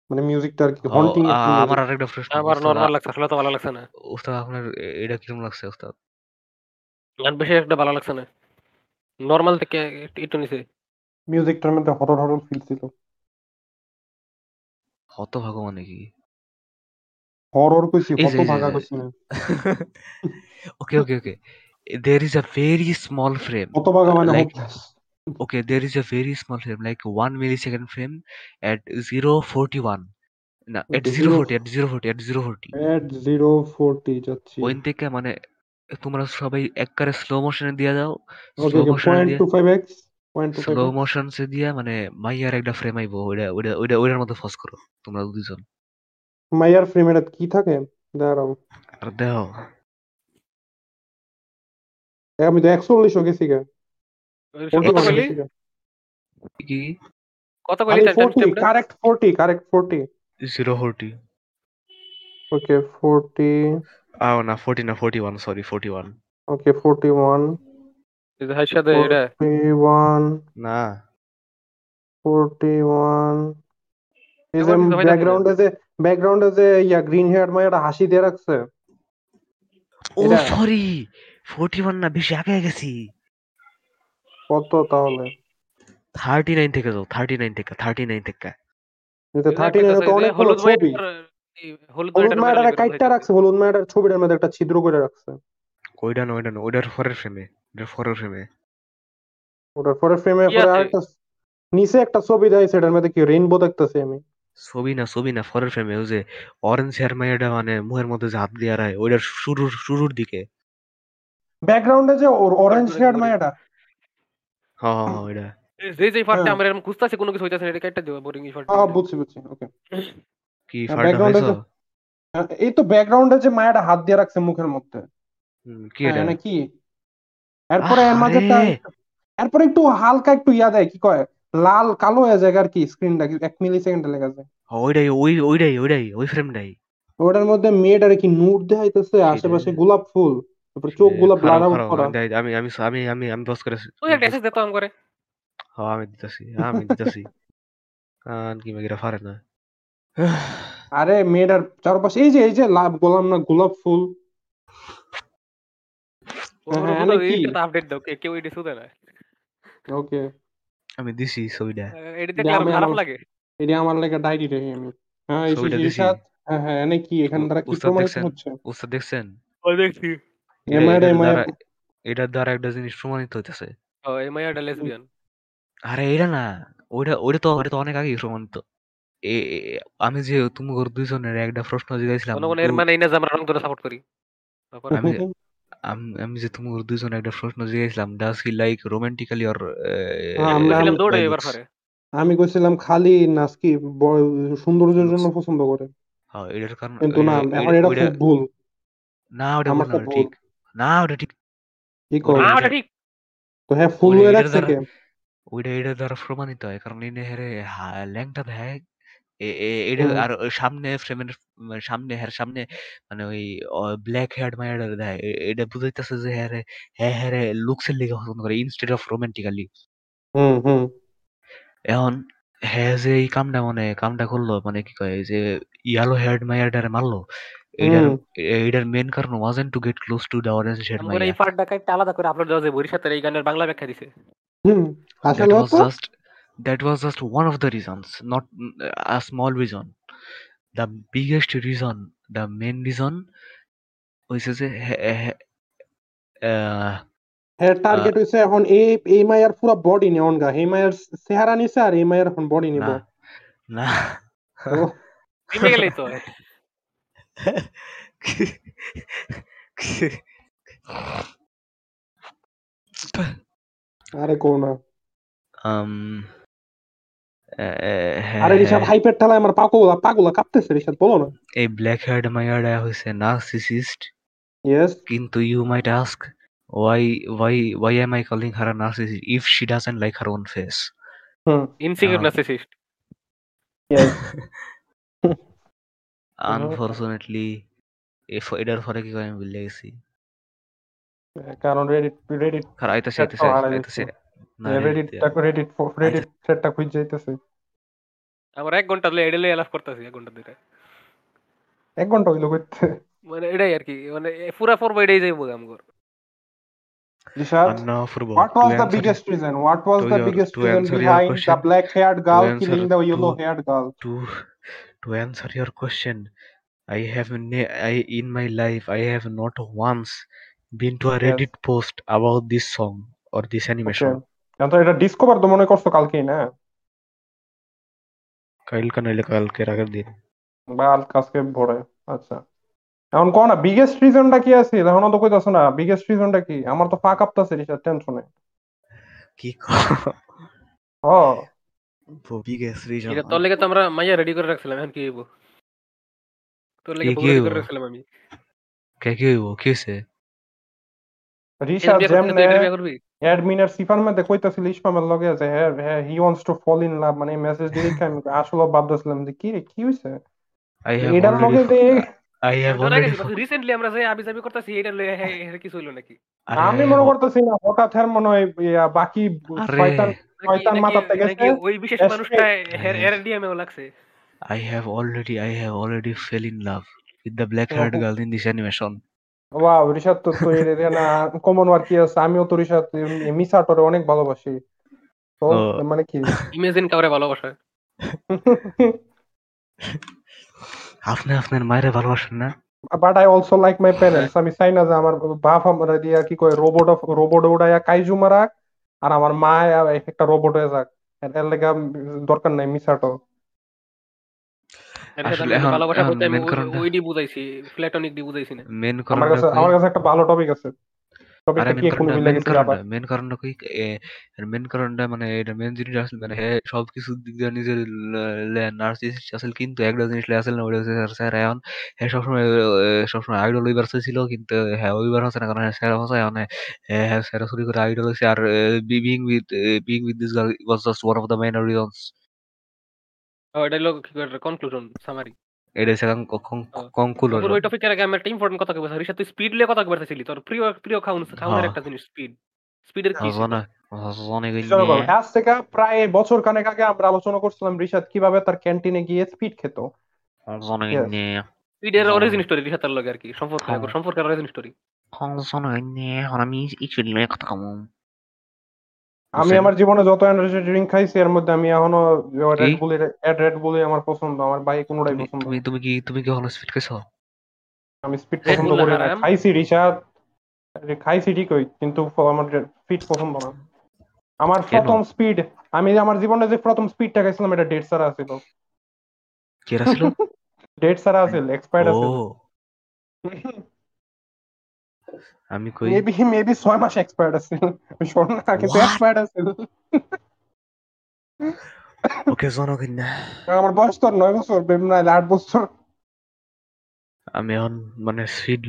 মানে মিউজিকটা আর কি হন্টিং আমার আরেকটা প্রশ্ন আমার নরমাল লাগছে আসলে তো ভালো লাগছে না। উস্তাদ আপনার এটা কীরকম লাগছে ওস্তাদ? গান বেশি একটা ভালো লাগছে না। নরমাল থেকে একটু- একটু নিচে। মিউজিকটার মধ্যে হরর হরর ফিল ছিল। হত হতভাগ মানে কি? হরর কইছি কত ভাগা। কইছি না okay okay okay. There is a very small frame. কত ভাগা মানে like hopeless okay there is a very small frame like one millisecond frame at 041 না at Okay, 040 zero- at 040 at 040 at 040 যাচ্ছি। ওইন থেকে মানে তোমরা সবাই একবারে স্লো মোশনে দিয়ে দাও ওকে স্লো ওকে মোশনে পয়েন্ট দিয়ে two five x point two five slow motion সে দিয়ে মানে মাইয়ার একটা ফ্রেম আইবো ওইটা ওইটা ওইটা ওইটার মধ্যে ফস করো তোমরা দুজন মাইয়ার ফ্রেম এটা কি থাকে? দাঁড়াও। আর এ, আমি তো একচল্লিশও গেছি গা। কত ফোর্টি কইলি কি? কত কইলি correct forty correct forty zero forty okay forty আও না ফোরটি না forty one sorry forty one okay forty one high সাথে এটা। ফোর্টি ওয়ান না। ফোর্টি ওয়ান এই যে এবার কিন্তু সবাই দেখে ব্যাকগ্রাউন্ডে যে ব্যাকগ্রাউন্ডে যে ইয়া গ্রিন হেয়ার মাইয়াটা হাসি দিয়ে রাখছে। ও সরি ফোরটি ওয়ান না বেশি আগে গেছি। কত তাহলে? থার্টি নাইন থেকে যাও থার্টি নাইন থেকে থার্টি নাইন থেকে এটা থার্টি নাইনে তো অনেকগুলো হলুদ ছবি। হলুদ মায়াটা কাইটটা রাখছে হলুদ মায়াটার ছবিটার মধ্যে একটা ছিদ্র করে রাখছে। ওইটা না ওইটা না ওইটার ফরের ফ্রেমে ওইটার ফরের ফ্রেমে ওটার পরে ফ্রেমে পরে আরেকটা নিচে একটা ছবি দেয় সেটার মধ্যে কি রেইনবো দেখতেছি আমি। ছবি না ছবি না ফরের ফ্রেমে ওই যে অরেঞ্জ হেয়ার মাইয়াটা মানে মুহের মধ্যে যে হাত দিয়ে রায় ওইটার শুরুর শুরুর দিকে। ব্যাকগ্রাউন্ডে যে অরেঞ্জ হেয়ার। মায়াটা হ্যাঁ হ্যাঁ হ্যাঁ, ওইটা। যে যে ফাটটা হ্যাঁ। আমার এরকম খুঁজতাছে কোনো কিছু হইতাছে না এটা কাটটা দিও বোরিং ফাট হ্যাঁ বুঝছি বুঝছি ওকে কি হ্যাঁ, ফাটা যে- এই তো ব্যাকগ্রাউন্ডে যে মায়াটা হাত দিয়ে রাখছে মুখের মধ্যে। কি হ্যাঁ, এটা নাকি? এরপরে এর মাঝে এরপরে একটু হালকা একটু ইয়া দেয় কি কয়? লাল কালো হয়ে যায় আর কি স্ক্রিনটা এক মিলি সেকেন্ডে লেগে যায়। ওইটাই ওই ওইটাই ওইটাই ওই ফ্রেমটাই ওটার মধ্যে মেয়েটারে কি নূর দেখাইতেছে আশেপাশে গোলাপ ফুল তারপর চোখগুলা ব্লার আউট করা। আমি আমি আমি আমি আমি বস করে তুই একটা মেসেজ দিতাম করে। হ্যাঁ আমি দিতেছি আমি দিতেছি। কান কি মেগেরা পারে না। আরে মেয়েটার চারপাশে এই যে এই যে লাভ গোলাম না গোলাপ ফুল। হ্যাঁ, হ্যাঁ, এনে কি? আপডেট দাও কেউ এটা শুধে না। ওকে আমি দিছি ছবিটা। এটা দেখলে আরও আমি খারাপ আমার- লাগে। এটা আমার লেগে ডায়েরি রেখে আমি। হ্যাঁ এই হ্যাঁ হ্যাঁ এনে কি? এখান দ্বারা কি প্রমাণিত দেখছেন? হচ্ছে? উস্তাদ দেখছেন? ও দেখছি। এ এটা- এটার দ্বারা একটা জিনিস প্রমাণিত হইতেছে। ও এই মাইয়াটা লেসবিয়ান আরে এটা না। তো ওইটা তো অনেক প্রমাণিত। আমি যে তুমি দুইজনের একটা প্রশ্ন এর মানে এই না যে আমরা রং ধরে সাপোর্ট করি। তারপর আমি আমি আমি যে তোমার ওর দুইজনে একটা প্রশ্ন জিজ্ঞাসিলাম does he like romantically or আমরা- আমি কইছিলাম খালি নাসকি সৌন্দর্যের জন্য পছন্দ করে। হ্যাঁ এটার কারণ কিন্তু না এখন এটা খুব ভুল। না ওটা ভুল। ঠিক। না ওটা ঠিক। কি কর? না ওটা ঠিক। তো হ্যাঁ ফুল হয়ে রাখছে কে? ওইটা এটার দ্বারা প্রমাণিত হয় কারণ এনে হেরে ল্যাংটা দেয় এ- এ- এটা হুম। আর সামনে ফ্রেমের সামনে হ্যার সামনে মানে ওই ব্ল্যাক হেয়ার মায়ার দেয়। এ- এটা বুঝাইতেছে যে হ্যাঁ রে হ্যাঁ হ্যাঁ রে লুকসের লিগে পছন্দ করে instead of romantically hmm hmm. এখন হ্যাঁ যে এই কামটা মানে কামটা করল মানে কি কয় যে ইয়ালো হেয়ার্ড মায়ারটারে মারলো হুম। এটার মেন কারণ wasn't to get close to the orange hair এই মাইয়া। পার্টটা কাটতে আলাদা করে আপলোড দেওয়া যায় বরিশাতের এই গানের বাংলা ব্যাখ্যা দিছে। হুম that আসলে তো that was just one of the reasons not mm, a small reason. The biggest reason the main reason হইছে যে হে- হে- আহ, হ্যাঁ টার্গেট হইছে এখন এই এই মায়ের পুরো বডি নেওন গা এই মায়ের চেহারা নিছে আর এই মায়ের এখন বডি নিব না না ও, নেমে গেলেই তো আরে কো না um হ্যাঁ আরে রিশাদ হ্যাঁ হাইপের ঠেলায় আমার পাগলা পাগলা কাঁপতেছে রিশাদ বলো না। এই ব্ল্যাক হেয়ার্ড হইছে নার্সিসিস্ট ইয়েস কিন্তু you might ask why why why am I calling her a narcissist if she doesn't like her own face? Hmm insecure ah, narcissist yes Unfortunately, if এটার পরে কি করে আমি ভুলে গেছি। কারণ রেডিট রেডিট খারাপ আইতাছে আইতাছে সেটটাও হারাই আইতাছে না রেডিট রেডিট রেডিট সেটটা খুঁজে যাইতেছে আমার এক ঘন্টা ধরে এডেলে এলাফ করতেছি এক ঘন্টা ধরে এক ঘন্টা হইলো করতে মানে এটাই আর কি মানে এ পুরা পর্ব এটাই যাইবো আমগর Rishad And now for What was the biggest reason? What was to the your- biggest to reason answer your behind the question- black-haired girl answer killing the to- yellow-haired girl? to to answer your question, I have ne- I in my life I have not once been to a Yes. Reddit post about this song or this Okay. animation. এখন তো এটা discover তো মনে করছ কালকেই না? কালকে নাইলে কালকের আগের দিন। বা আজকে ভোরে আচ্ছা। এখন কো না বিগেস্ট রিজনটা কি আছে? এখনও তো কইতাছো না বিগেস্ট রিজনটা কি? আমার তো পা কাঁপতাছে রিসার টেনশনে কি ও biggest reason এটা তোর লেগে তো আমরা মাইয়া রেডি করে রাখছিলাম এখন কি হইব? তোর লেগে কি- বউ কি রেডি হইবো? করে রাখছিলাম আমি। কে কি হইব? কি হইছে? যেমনে অ্যাডমিনের সিফার মধ্যে কইতাছিল ইসমামের লগে যে হ্যাঁ হ্যাঁ he wants to fall in love মানে মেসেজ দিলি আমি আসলে ভাবতেছিলাম যে কি রে কি হইছে এটার লগে already যে I have already রিসেন্টলি আমরা যে আবি জাবি করতেছি এটা লয়ে হ্যাঁ কিছু হইল নাকি? আমি মনে করতেছি না হঠাৎ হ্যার মনে হয় বাকি শয়তান শয়তান নাকি- মাথাতে ওই বিশেষ মানুষটা লাগছে। I have already I have already fell in love with the black haired Oh. girl in this animation. Wow Rishad তো তো এর না কমন ওয়ার কি আছে? আমিও তো রিশাদ মিসাটরে অনেক ভালোবাসি। তো মানে কি? ইমেজিন কাউরে ভালোবাসা। আপনি আপনার মায়ের ভালোবাসেন না? But I also like my parents আমি চাই না যে আমার বাপ আমার দিয়া কি কয় রোবট অফ রোবট উড়াইয়া কাইজু মারাক আর আমার মা একটা রোবট হয়ে যাক। এর লাগা দরকার নাই মিসাটো আসলে ভালোবাসা বলতে আমি main কারণটা- বুঝাইছি প্ল্যাটনিক ডি বুঝাইছি না। মেন আমার কাছে আমার কাছে একটা ভালো টপিক আছে। মেন কারণটা মিলে মেন কারণটা আবার মেন কারণটা কই? মেন কারণটা মানে এটা মেন জিনিসটা আসলে মানে হ্যাঁ সবকিছু দিক দিয়ে নিজের নার্সিসিস্ট আসলে কিন্তু একটা জিনিস লে আসলে না ওটা স্যার স্যার এখন হ্যাঁ সবসময় সবসময় আইডল হইবার ছিল কিন্তু হ্যাঁ ওইবার হচ্ছে না কারণ হ্যাঁ স্যার হচ্ছে মানে হ্যাঁ হ্যাঁ স্যার চুরি করে আইডল হয়েছে আর being with being with this girl was just one of the main reasons ও এটা হলো কনক্লুশন সামারি এটা হচ্ছে কনকুলর পুরো ওই টপিকের আগে আমি একটা ইম্পর্টেন্ট কথা তুই স্পিড লিয়ে কথা কইতেছিলি তোর প্রিয় প্রিয় খাউন খাউনের হ্যাঁ। একটা জিনিস স্পিড স্পিডের কি আজ থেকে প্রায় বছর খানেক আগে আমরা আলোচনা করছিলাম রিশাদ কীভাবে তার ক্যান্টিনে গিয়ে স্পিড খেত। স্পিডের হ্যাঁ। অরিজিন স্টোরি লগে আর কি সম্পর্ক হ্যাঁ। সম্পর্কের অরিজিন স্টোরি আমি ইচুরি কথা কমু আমি আমার জীবনে যত এনার্জি ড্রিঙ্ক খাইছি এর মধ্যে আমি এখনও রেড রেড বুলই আমার পছন্দ আমার বাইক কোনোটাই তুমি পছন্দ তুমি তুমি কি তুমি কি হলো স্পিড খাইছো? আমি স্পিড পছন্দ করি না। খাইছি রিশাদ খাইছি ঠিকই কিন্তু আমার স্পিড পছন্দ না। আমার প্রথম স্পিড আমি আমার জীবনে যে প্রথম স্পিডটা খাইছিলাম এটা ডেট সারা ছিল কি ছিল? ডেট সারা আছিল এক্সপায়ার্ড ও। আছিল। আমি কই? মেবি মেবি ছয় মাস এক্সপায়ার্ড আছিল। শোন না কিন্তু What? এক্সপায়ার্ড আছিল। ওকে জনগণ না আমার বয়স তো আর নয় বছর বেবি না আট বছর। আমি এখন মানে সুইট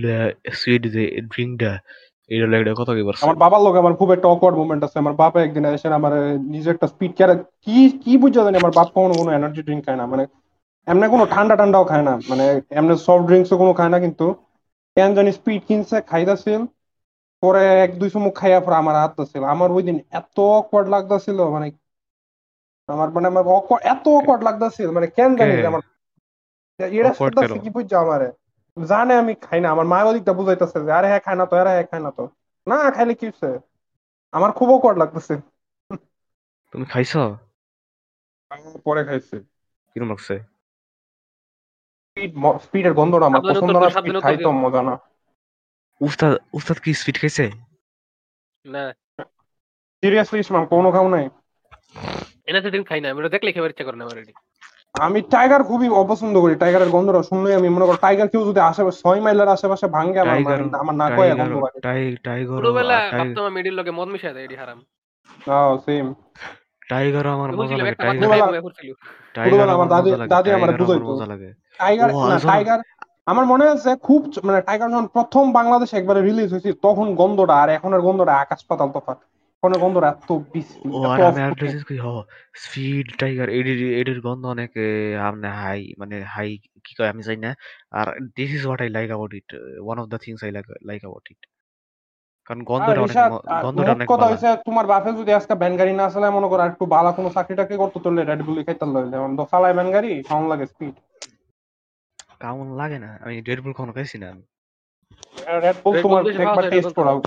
সুইট যে ড্রিঙ্কটা এটা লাগে কত কি পারছে আমার বাবার লোক আমার খুব একটা অকওয়ার্ড মোমেন্ট আছে। আমার বাবা একদিন এসে আমার নিজে একটা স্পিড কে কি কি বুঝা জানি আমার বাপ কোনো কোনো এনার্জি ড্রিঙ্ক খায় না। মানে এমনি কোনো ঠান্ডা ঠান্ডাও খায় না। মানে এমনি সফট ড্রিঙ্কসও কোনো খায় না কিন্তু কেন জানি স্পিড কিনছে খাইতাছিল। পরে এক দুই চুমুক খাইয়া পরে আমার হাত ছিল। আমার ওই দিন এত অকওয়ার্ড লাগতাছিল মানে আমার মানে আমার এত অকওয়ার্ড লাগতাছিল মানে কেন জানি আমার এরা Awkward শুনতাছে কি বুঝছে আমারে? জানে আমি খাই না আমার মা ওদিকটা বুঝাইতেছে যে আরে হ্যাঁ খায় না তো আরে হ্যাঁ খায় না তো। না খাইলে কি হচ্ছে আমার খুব অকওয়ার্ড লাগতেছে। তুমি খাইছো? পরে খাইছি। কিরম লাগছে? স্পিড স্পিডের গন্ধটা আমার পছন্দ না স্পিড খাইতো মজা না। উস্তাদ উস্তাদ কি স্পিড খাইছে? না। সিরিয়াসলি ইসলাম কোনো খাও নাই। ড্রিঙ্ক খাই না আমি দেখলে খেবার ইচ্ছা করে না আমার আমি টাইগার খুবই অপছন্দ করি টাইগারের গন্ধটা শুনলে আমি মনে করি টাইগার কেউ যদি আশেপাশে ছয় মাইলের আশেপাশে ভাঙ্গে আমার আমার না কয়ে গন্ধ লাগে টাই টাইগার ছোটবেলা ভাবতাম আমি লগে মদ মিশাই দেয় এটি হারাম। সেম টাইগার আমার মজা লাগে টাইগার আমার আমার দাদি দাদি আমার আমার বুঝাইতো। মজা লাগে। টাইগার না টাইগার আমার মনে আছে খুব মানে টাইগার যখন প্রথম বাংলাদেশে একবারে রিলিজ হয়েছে তখন গন্ধটা আর এখনের গন্ধটা আকাশ পাতাল তফাৎ। এখনের গন্ধটা এত বিশ্রী ও আর আমি। একটা হ স্পিড টাইগার এডির এডির গন্ধ অনেক আমনে হাই মানে হাই কি কয় আমি জানি না। আর this is what I like about it one of the things I like like about it কারণ গন্ধটা অনেক আর গন্ধটা অনেক কথা হইছে তোমার বাপে যদি আজকে ব্যান গাড়ি না চালায় মনে করো আর একটু বালা কোনো চাকরি টাকরি করতো তাহলে রেড বুলি খাইতাল লইলে যেমন তো চালায় ব্যান গাড়ি কেমন লাগে স্পিড কেমন লাগে না। আমি রেড বুল কখনো খাইছি না আমি। রেড বুল তোমার একবার পাওয়া যায় না টেস্ট করাও।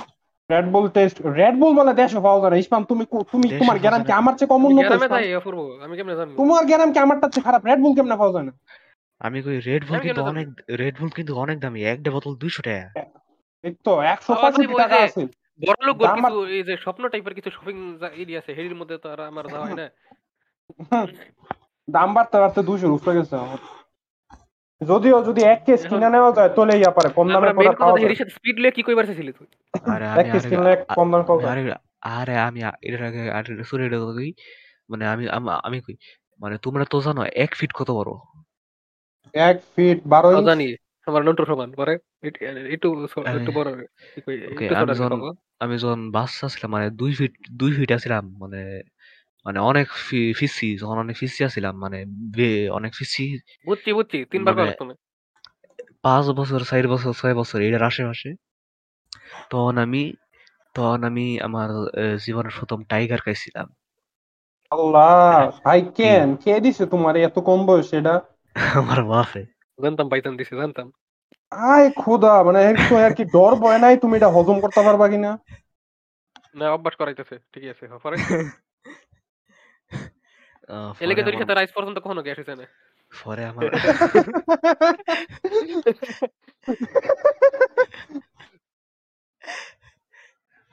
Red Bull test Red Bull বলে দেশে পাওয়া যায় না। ইসমাম তুমি তুমি তোমার যায় কি আমার চেয়ে কম উন্নত গ্রামে তাই অপূর্ব। আমি কেমনে জানব? তোমার জ্ঞান কি আমারটা চেয়ে খারাপ? রেড বুল কেমনে পাওয়া যায় না? আমি কই রেড বুল কিন্তু অনেক রেড বুল কিন্তু অনেক দামি। একটা বোতল দুইশো টাকা। এই তো টাকা আছে। বড় লোক দাম কিছু এই যে স্বপ্ন টাইপের কিছু শপিং এরিয়া আছে হেরির মধ্যে তো আর আমার যাওয়া হয় না। দাম বাড়তে বাড়তে দুশোর উপরে গেছে আমার। যদিও যদি এক কেস কিনে নেওয়া যায় তাহলে ইয়া পারে কম দামে মেইন পাওয়া যায়। হেরির স্পিড লিয়ে কি কইবার চাইছিলি তুই? আরে এক আমি কেস আরে কিনলে কম দামে পাওয়া যায়। আরে আরে আমি এটার আগে আর সরি এটা কই? মানে আমি আমি কই? মানে তোমরা তো জানো এক ফিট কত বড়? এক ফিট বারো তাও ইঞ্চ জানি আমার নন্টু সমান পরে এট- একটু আমি- একটু বড়। আমি যখন বাচ্চা ছিলাম মানে দুই ফিট দুই ফিট আছিলাম মানে মানে অনেক ফি- ফিসি যখন অনেক ফিসি আছিলাম মানে বে- অনেক ফিসি বুঝছি বুঝছি তিনবার মানে- কর তুমি। পাঁচ বছর চার বছর ছয় বছর এটার আশেপাশে তখন আমি তখন আমি আমার আহ, জীবনের প্রথম টাইগার খাইছিলাম। আল্লাহ ভাই কেন? কে দিছে তোমার এত কম বয়স এটা? আমার বাপে জানতাম পাইতাম দিছে জানতাম। আয় খোদা মানে একটু আর কি ডর ভয় নাই তুমি এটা হজম করতে পারবা কিনা? না অভ্যাস করাইতেছে ঠিকই আছে পরে পরে। এলাকে তোর আমার- সাথে রাইস পর্যন্ত কখনো গ্যাস হয়েছে না? পরে আমার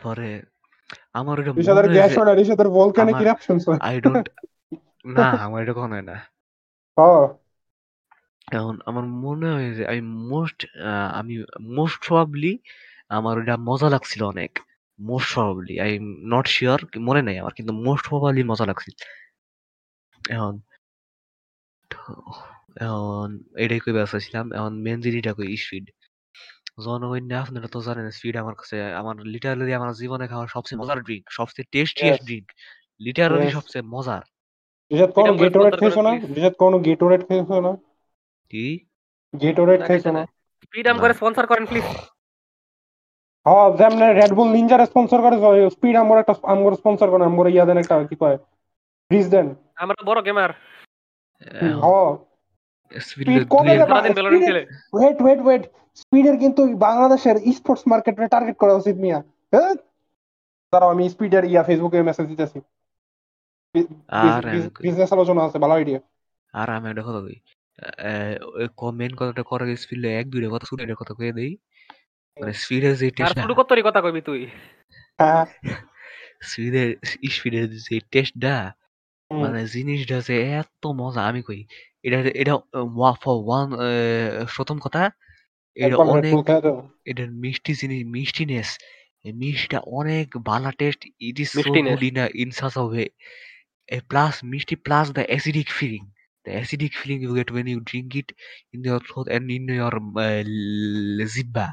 পরে আমার মনে গ্যাস হয় না ভলকানিক হয়। আই ডোন্ট না আমার এটা কখনো হয় না। হ্যাঁ এখন আমার মনে হয় যে আমি মোস্ট আমি মোস্ট প্রবাবলি আমার ওটা মজা লাগছিল অনেক। Most probably I am not sure মনে নাই আমার কিন্তু মোস্ট প্রবাবলি মজা লাগছিল। এখন তো- এখন এটাই কই ব্যস্ত ছিলাম এখন মেন জিনিসটা কই স্পিড জনগণ আপনারা তো জানেন স্পিড আমার কাছে আমার লিটারালি আমার জীবনে খাওয়া সবচেয়ে মজার ড্রিঙ্ক সবচেয়ে টেস্টিয়েস্ট. ড্রিঙ্ক লিটারালি সবচেয়ে মজার। রিসাদ কোনো গেটোরেট খাইছো না? please. রিসাদ কোনো গেটোরেট খাইছো না? কি? গেটোরেট খাইছে না। স্পিড আম করে স্পন্সর করেন প্লিজ হ্যাঁ যেমন রেড বুল নিনজার স্পন্সর করে স্পিড আমার একটা আমার স্পন্সর করে আমার ইয়া দেন একটা কি কয় ফ্রিজ দেন। আমরা বড় গেমার হ্যাঁ। ওয়েট ওয়েট ওয়েট স্পিডের কিন্তু বাংলাদেশের স্পোর্টস মার্কেটে টার্গেট করা উচিত মিয়া। হ্যাঁ? দাঁড়াও আমি স্পিডের ইয়া ফেসবুকে মেসেজ দিতেছি। আর বিজনেস আলোচনা আছে ভালো আইডিয়া আর আমি একটা কথা কই। মেন কথাটা করার স্পিড এক দুইটা কথা শুনে কথা কয়ে দেই। মানে স্পিডের যে আর টেস্ট শুরু করতেই কথা কইবি তুই? হ্যাঁ। স্পিডের স্পিডের যে টেস্টটা। মানে জিনিসটা যে এত মজা আমি কই এটা এটা ফর ওয়ান প্রথম কথা এটা একবার Red অনেক Bull খেয়ে দাও। এটার মিষ্টি জিনিস মিষ্টিনেস এই মিষ্টিটা অনেক ভালো taste it is so Mistiness. Good in in such a way plus মিষ্টি plus the acidic feeling the acidic feeling you get when you drink it in your throat and in your uh, l- zibba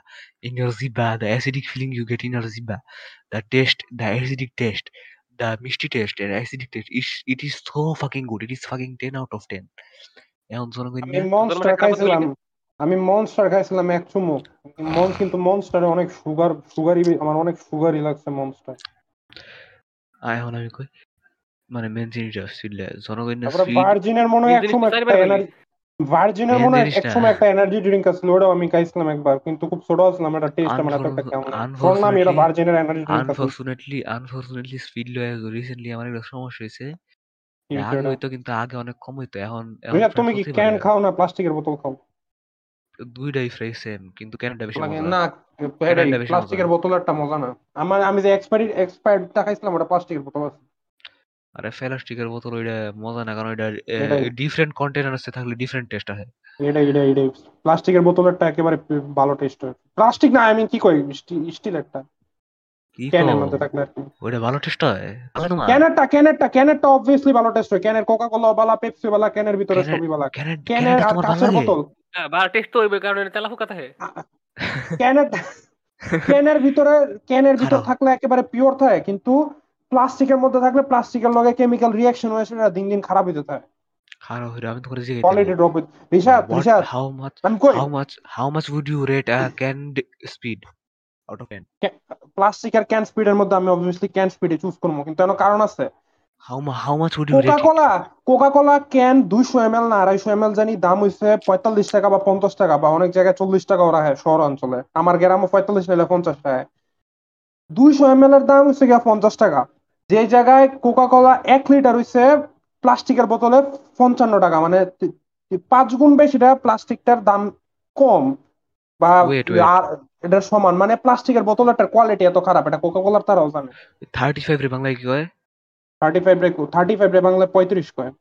in your zibba the acidic feeling you get in your zibba the taste the acidic taste the misty taste and acidic taste. Is it is so fucking good. It is fucking 10 out of 10 এখন জনগণ আমি monster খাইছিলাম আমি monster খাইছিলাম এক চুমুক। মন কিন্তু মনস্টারে অনেক সুগার সুগারি আমার অনেক সুগারি লাগছে মনস্টার এখন আমি কই মানে মেন জিনিসটা আসলে জনগণ ভার্জিনের মনে হয় এক সময় একটা এনার্জি ভার্জিনের মনে হয় এক সময় একটা এনার্জি ড্রিঙ্ক আছিল ওটাও আমি খাইছিলাম একবার কিন্তু খুব ছোট ছিলাম এটা টেস্ট আমার একটা কেমন এটা ভার্জিনের energy drink unfortunately unfortunately Speed লয়ে রিসেন্টলি আমার একটা সমস্যা হয়েছে। আগে হইতো কিন্তু আগে অনেক কম হইতো। এখন তুমি কি ক্যান খাও না প্লাস্টিকের বোতল খাও? দুইটাই ফ্রাই সেম কিন্তু ক্যানটা বেশি লাগে মজা। না প্লাস্টিকের মজা। বোতলেরটা মজা না। আমার আমি যে এক্সপায়ারি এক্সপায়ার্ডটা খাইছিলাম ওটা প্লাস্টিকের বোতল আছে। আরে প্লাস্টিকের বোতল ওইটা মজা না কারণ ওইটা। ডিফারেন্ট কন্টেনার্সে থাকলে ডিফারেন্ট টেস্ট আসে। এটা এটা এটা প্লাস্টিকের বোতলেরটা একেবারে ভালো টেস্ট হয়। প্লাস্টিক না আমি কি কই? স্টিলেরটা কি ক্যানের মধ্যে থাকলে আর কি। ওইটা ভালো টেস্ট হয়? ক্যানেরটা ক্যানেরটা ক্যানেরটা অবভিয়াসলি ভালো টেস্ট হয়। ক্যানের কোকা কোলা বালা পেপসি বালা ক্যানের ভিতরে সবই বালা। ক্যানের ক্যানেরটা আর ভালো কাঁচের লাগে? বোতল। হ্যাঁ, টেস্ট তো হইবে কারণ তেলা ফুকা থাকে। ক্যানের ক্যানের ভিতরে ক্যানের ভিতর থাকলে একেবারে পিওর থাকে কিন্তু প্লাস্টিকের মধ্যে থাকলে প্লাস্টিকের লগে কেমিক্যাল রিঅ্যাকশন হয়ে সেটা দিন দিন খারাপ হইতে থাকে। খারাপ হইল আমি জিজ্ঞেস quality drop Rishad Rishad how much আমি কই how much how much would you rate a canned speed? Out 10 plastic R can স্পিডের মধ্যে আমি অবভিয়াসলি ক্যান স্পিডে চুজ করব কিন্তু এর কারণ আছে? How mu- how much would you Coca rate it? Cola Coca Cola can দুইশো এম না আড়াইশো এম জানি দাম হইছে পঁয়তাল্লিশ টাকা বা পঞ্চাশ টাকা বা অনেক জায়গায় চল্লিশ টাকা ওরা হয় শহর অঞ্চলে। আমার গ্রামে পঁয়তাল্লিশ নাইলে পঞ্চাশ টাকা দুইশো এম এর দাম হচ্ছে গিয়া পঞ্চাশ টাকা। যে জায়গায় কোকা কোলা এক লিটার হইছে প্লাস্টিকের বোতলে পঞ্চান্ন টাকা মানে পাঁচ গুণ বেশিটা প্লাস্টিকটার দাম কম বা. আর এটার সমান মানে প্লাস্টিকের বোতলের কোয়ালিটি এত খারাপ এটা কোকা কোলার তারাও জানে 35 রে বাংলায় কি কয়? থার্টি ফাইভ রে থার্টি ফাইভ রে বাংলায় পঁয়ত্রিশ কয়।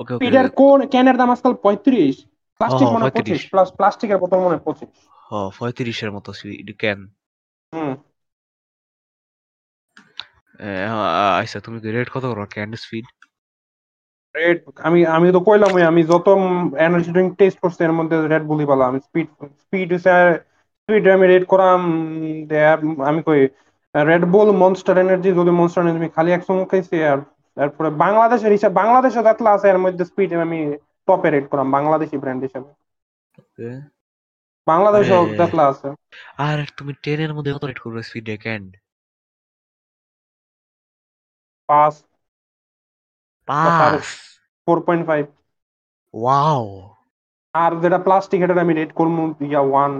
ওকে কোন ক্যানের দাম আজকাল পঁয়ত্রিশ প্লাস্টিক মনে পঁচিশ প্লাস প্লাস্টিকের বোতল মনে পঁচিশ। হ 35 এর মতো ক্যান হুম। আচ্ছা তুমি রেট কত করো ক্যান স্পিড রেড আমি আমি তো কইলামই আমি যত এনার্জি ড্রিঙ্ক টেস্ট করছি এর মধ্যে রেড বুলি বলা আমি স্পিড স্পিড স্পিড আমি রেড করাম আমি কই রেড বুল মনস্টার এনার্জি যদি মনস্টার এনার্জি খালি এক চুমুক খাইছি আর তারপরে বাংলাদেশের হিসাব বাংলাদেশে যতলা আছে এর মধ্যে স্পিড আমি টপে রেড করাম বাংলাদেশি ব্র্যান্ড হিসেবে। বাংলাদেশে। যতলা আছে। আর তুমি 10 এর মধ্যে কত রেট করবে স্পিড পাঁচ। Four point five wow. আর যেটা প্লাস্টিক এটা আমি রেড করব ইয়া ওয়ান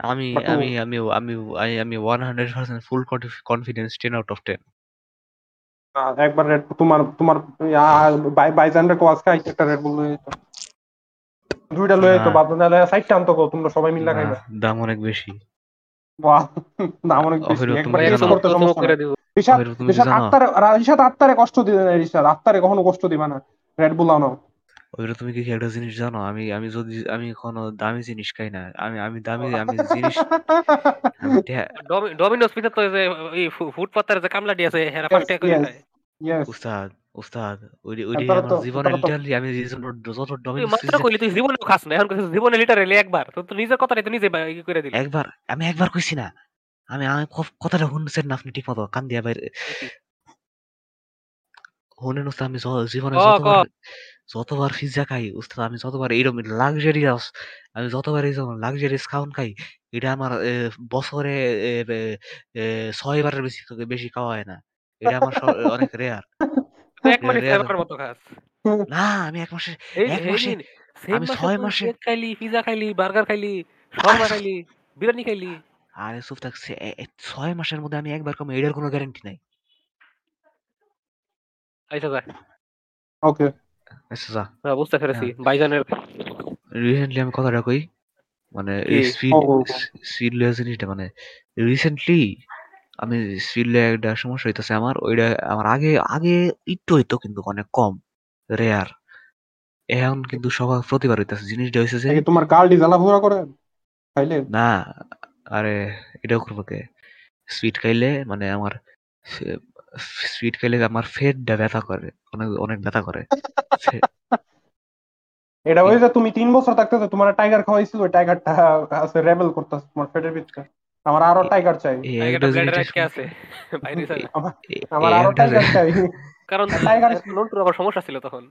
আমি আমি আমি আমি আমি আমি 100% ফুল কনফিডেন্স 10 আউট অফ 10 একবার রেড তোমার তোমার বাই বাইজান্ডার কোয়াস খাই একটা রেড বুল দুইটা লয়ে যেত না। বাদ নাহলে সাইডটা আনতো তোমরা সবাই মিলে খাইবে। না, দাম অনেক বেশি। বাহ দাম অনেক বেশি। একবার তুমি টেস্ট করতে সমস্যা করে দিব রিশাদ আত্মারে কষ্ট দিবে না আত্মারে কখনো কষ্ট দিবা না। রেড বুল আনো। ওইটা তুমি কি একটা জিনিস জানো? আমি আমি যদি আমি কোনো দামি জিনিস খাই না। আমি আমি দামি আমি জিনিস ডমিনোস পিঠা তো এই যে এই ফু- ফুটপাতের যে কামলাটি আছে হেরা Yes, পাঁচ টাকা করে উস্তাদ উস্তাদ ওই ওই জীবনে লিটারালি আমি তুই মাত্র কইলি তুই জীবনেও খাস না এখন কইছিস জীবনে লিটার এলে একবার তো তুই নিজের তো নিজে করে দিলি। একবার আমি একবার কইছি না আমি আমি কথাটা শুনছেন না আপনি ঠিক মতো কান দিয়া বাইরে। শুনেন আমি জীবনে। যতবার যতবার পিজ্জা খাই উস্তাদ আমি যতবার এইরকম লাক্সারিয়াস আমি যতবার এই লাক্সারিয়াস খাওন খাই এটা আমার বছরে ছয় বারের বেশি বেশি খাওয়া হয় না। এটা আমার অনেক রেয়ার এক মাসে রে- রে- মতো খাস না আমি এক মাসে এক মাসে আমি ছয় মাসে- খাইলি পিজা খাইলি বার্গার খাইলি শর্মা খাইলি বিরিয়ানি খাইলি। আরে চুপ থাকছে ছয় মাসের মধ্যে আমি একবার কম এটার কোনো গ্যারান্টি নাই। আচ্ছা যা। ওকে। আচ্ছা যা। হ্যাঁ, বুঝতে পেরেছি হ্যাঁ। বাইজানের। রিসেন্টলি আমি কথাটা কই মানে কি? স্পিড। স্পিড জিনিসটা মানে রিসেন্টলি আমি লেয়ার একটা সমস্যা হইতাছে আমার ওইটা আমার আগে আগে একটু হইতো কিন্তু অনেক কম রেয়ার এখন কিন্তু সবার প্রতিবার হইতাছে জিনিসটা হইছে যে তোমার গার্লটি জ্বালা ফুরা করে খাইলে? না আরে এটাও করব কে? সুইট খাইলে মানে আমার সুইট খাইলে আমার ফেটটা ব্যথা করে অনেক অনেক ব্যথা করে। ফে- এটা ওই যে তুমি তিন বছর থাকতে তোমার টাইগার খাওয়াইছিল ওই টাইগারটা আছে রেবেল করতেছে তোমার পেটের ভিতরে। আমার আরও টাইগার চাই। আমার আরও টাইগার চাই। কারণ টাইগার আবার সমস্যা ছিল তখন।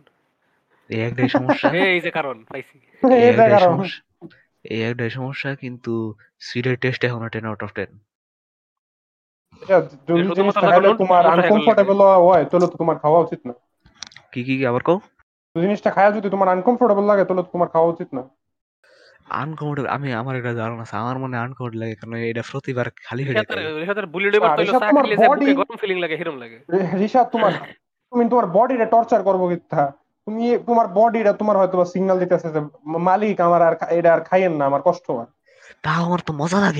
এই সমস্যা এই যে কারণ পাইছি। এই এই একটাই এই একটাই সমস্যা কিন্তু টেস্ট এখন টেন আউট অফ টেন তোমার আনকমফোর্টেবল হয় তাহলে তো তোমার খাওয়া উচিত না। কি কি কি আবার কও? জিনিসটা খায়া যদি তোমার আনকমফোর্টেবল লাগে তাহলে তোমার খাওয়া উচিত না। আনকমফোর্টেবল আমি আমার একটা ধারণা আছে আমার মনে আনকমফোর্টেবল লাগে কারণ এটা প্রতিবার খালি হয়ে যায়। রিশাতের বুলেট এবার চা তোমার যে বুকে গরম ফিলিং লাগে হিরম লাগে। ঋষাদ তোমার তুমি তোমার বডিটা টর্চার করব কিথা তুমি তোমার বডিটা তোমার হয়তো সিগন্যাল দিতেছে যে মালিক আমার আর এটা আর খাইয়েন না আমার কষ্ট হয়। তাও আমার তো মজা লাগে।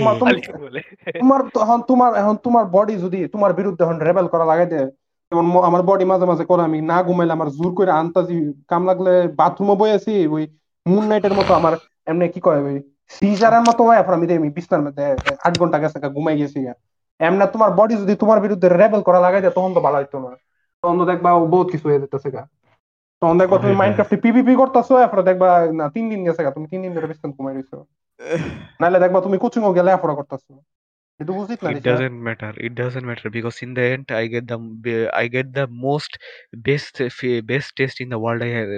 তোমার- তো এখন তোমার এখন তোমার বডি যদি তোমার বিরুদ্ধে এখন রেবেল করা লাগাই দেয় যেমন আমার বডি মাঝে মাঝে করে আমি না ঘুমাইলে আমার জোর করে আনতাজি কাম লাগলে বাথরুমে বই আছি ওই মুন নাইটের মতো আমার এমনি কি কয় ওই সিজারের মতো হয় আমি দেখি বিছনার মধ্যে আট ঘণ্টা গেছে ঘুমাই গেছি। এমনি তোমার বডি যদি তোমার বিরুদ্ধে রেবেল করা লাগাই দেয় তখন তো ভালো হইতো না তখন তো দেখবা ও বহুত কিছু হয়ে যেতেছে গা তখন দেখবা তুমি মাইনক্রাফটে পিভিপি করতেছো এরপর দেখবা না তিন দিন গেছে গা, তুমি তিন দিন ধরে ঘুমাই রইছো নাহলে দেখবা তুমি কোচিং ও গেলে এরপর করতেছো It doesn't matter. It doesn't matter because in the end, I get the I get the most best best taste in the world I have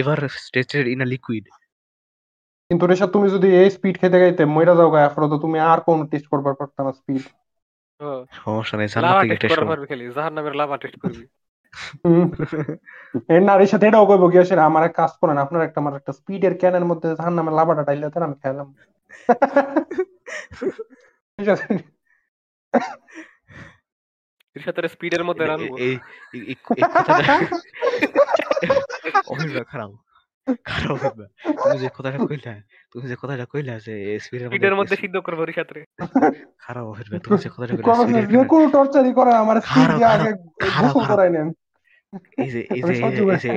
ever tasted in a liquid. কিন্তু রেশা তুমি যদি এই speed খেতে গাইতে মইরা যাও গা এরপর তো তুমি আর কোন টেস্ট করবার পারতা না স্পিড ও, সমস্যা নেই লাভা গিয়ে টেস্ট টেস্ট করার করব পারবি খালি জাহান্নামের লাভা টেস্ট করবি। এর নারীর সাথে এটাও কইবো কি আসলে আমার এক কাজ করেন আপনার একটা আমার একটা স্পিডের ক্যানের মধ্যে ধান নামে লাভাটা ডাইলে দেন আমি খেলাম। সাথে স্পিডের মধ্যে রানবো। এই এই- কথাটা অভিজ্ঞতা খারাপ। খারাপ তুমি যে কথাটা কইলা তুমি যে কথাটা কইলা যে স্পিডের স্পিডের মধ্যে মধ্যে সিদ্ধ করব ওর সাথে খারাপ অভিজ্ঞতা তুমি যে কথাটা কইলা কবে স্পিডের যে কোনো টর্চারই করে আমার স্পিড দিয়ে আগে গোসল করাই নেন। এই যে এই যে এই যে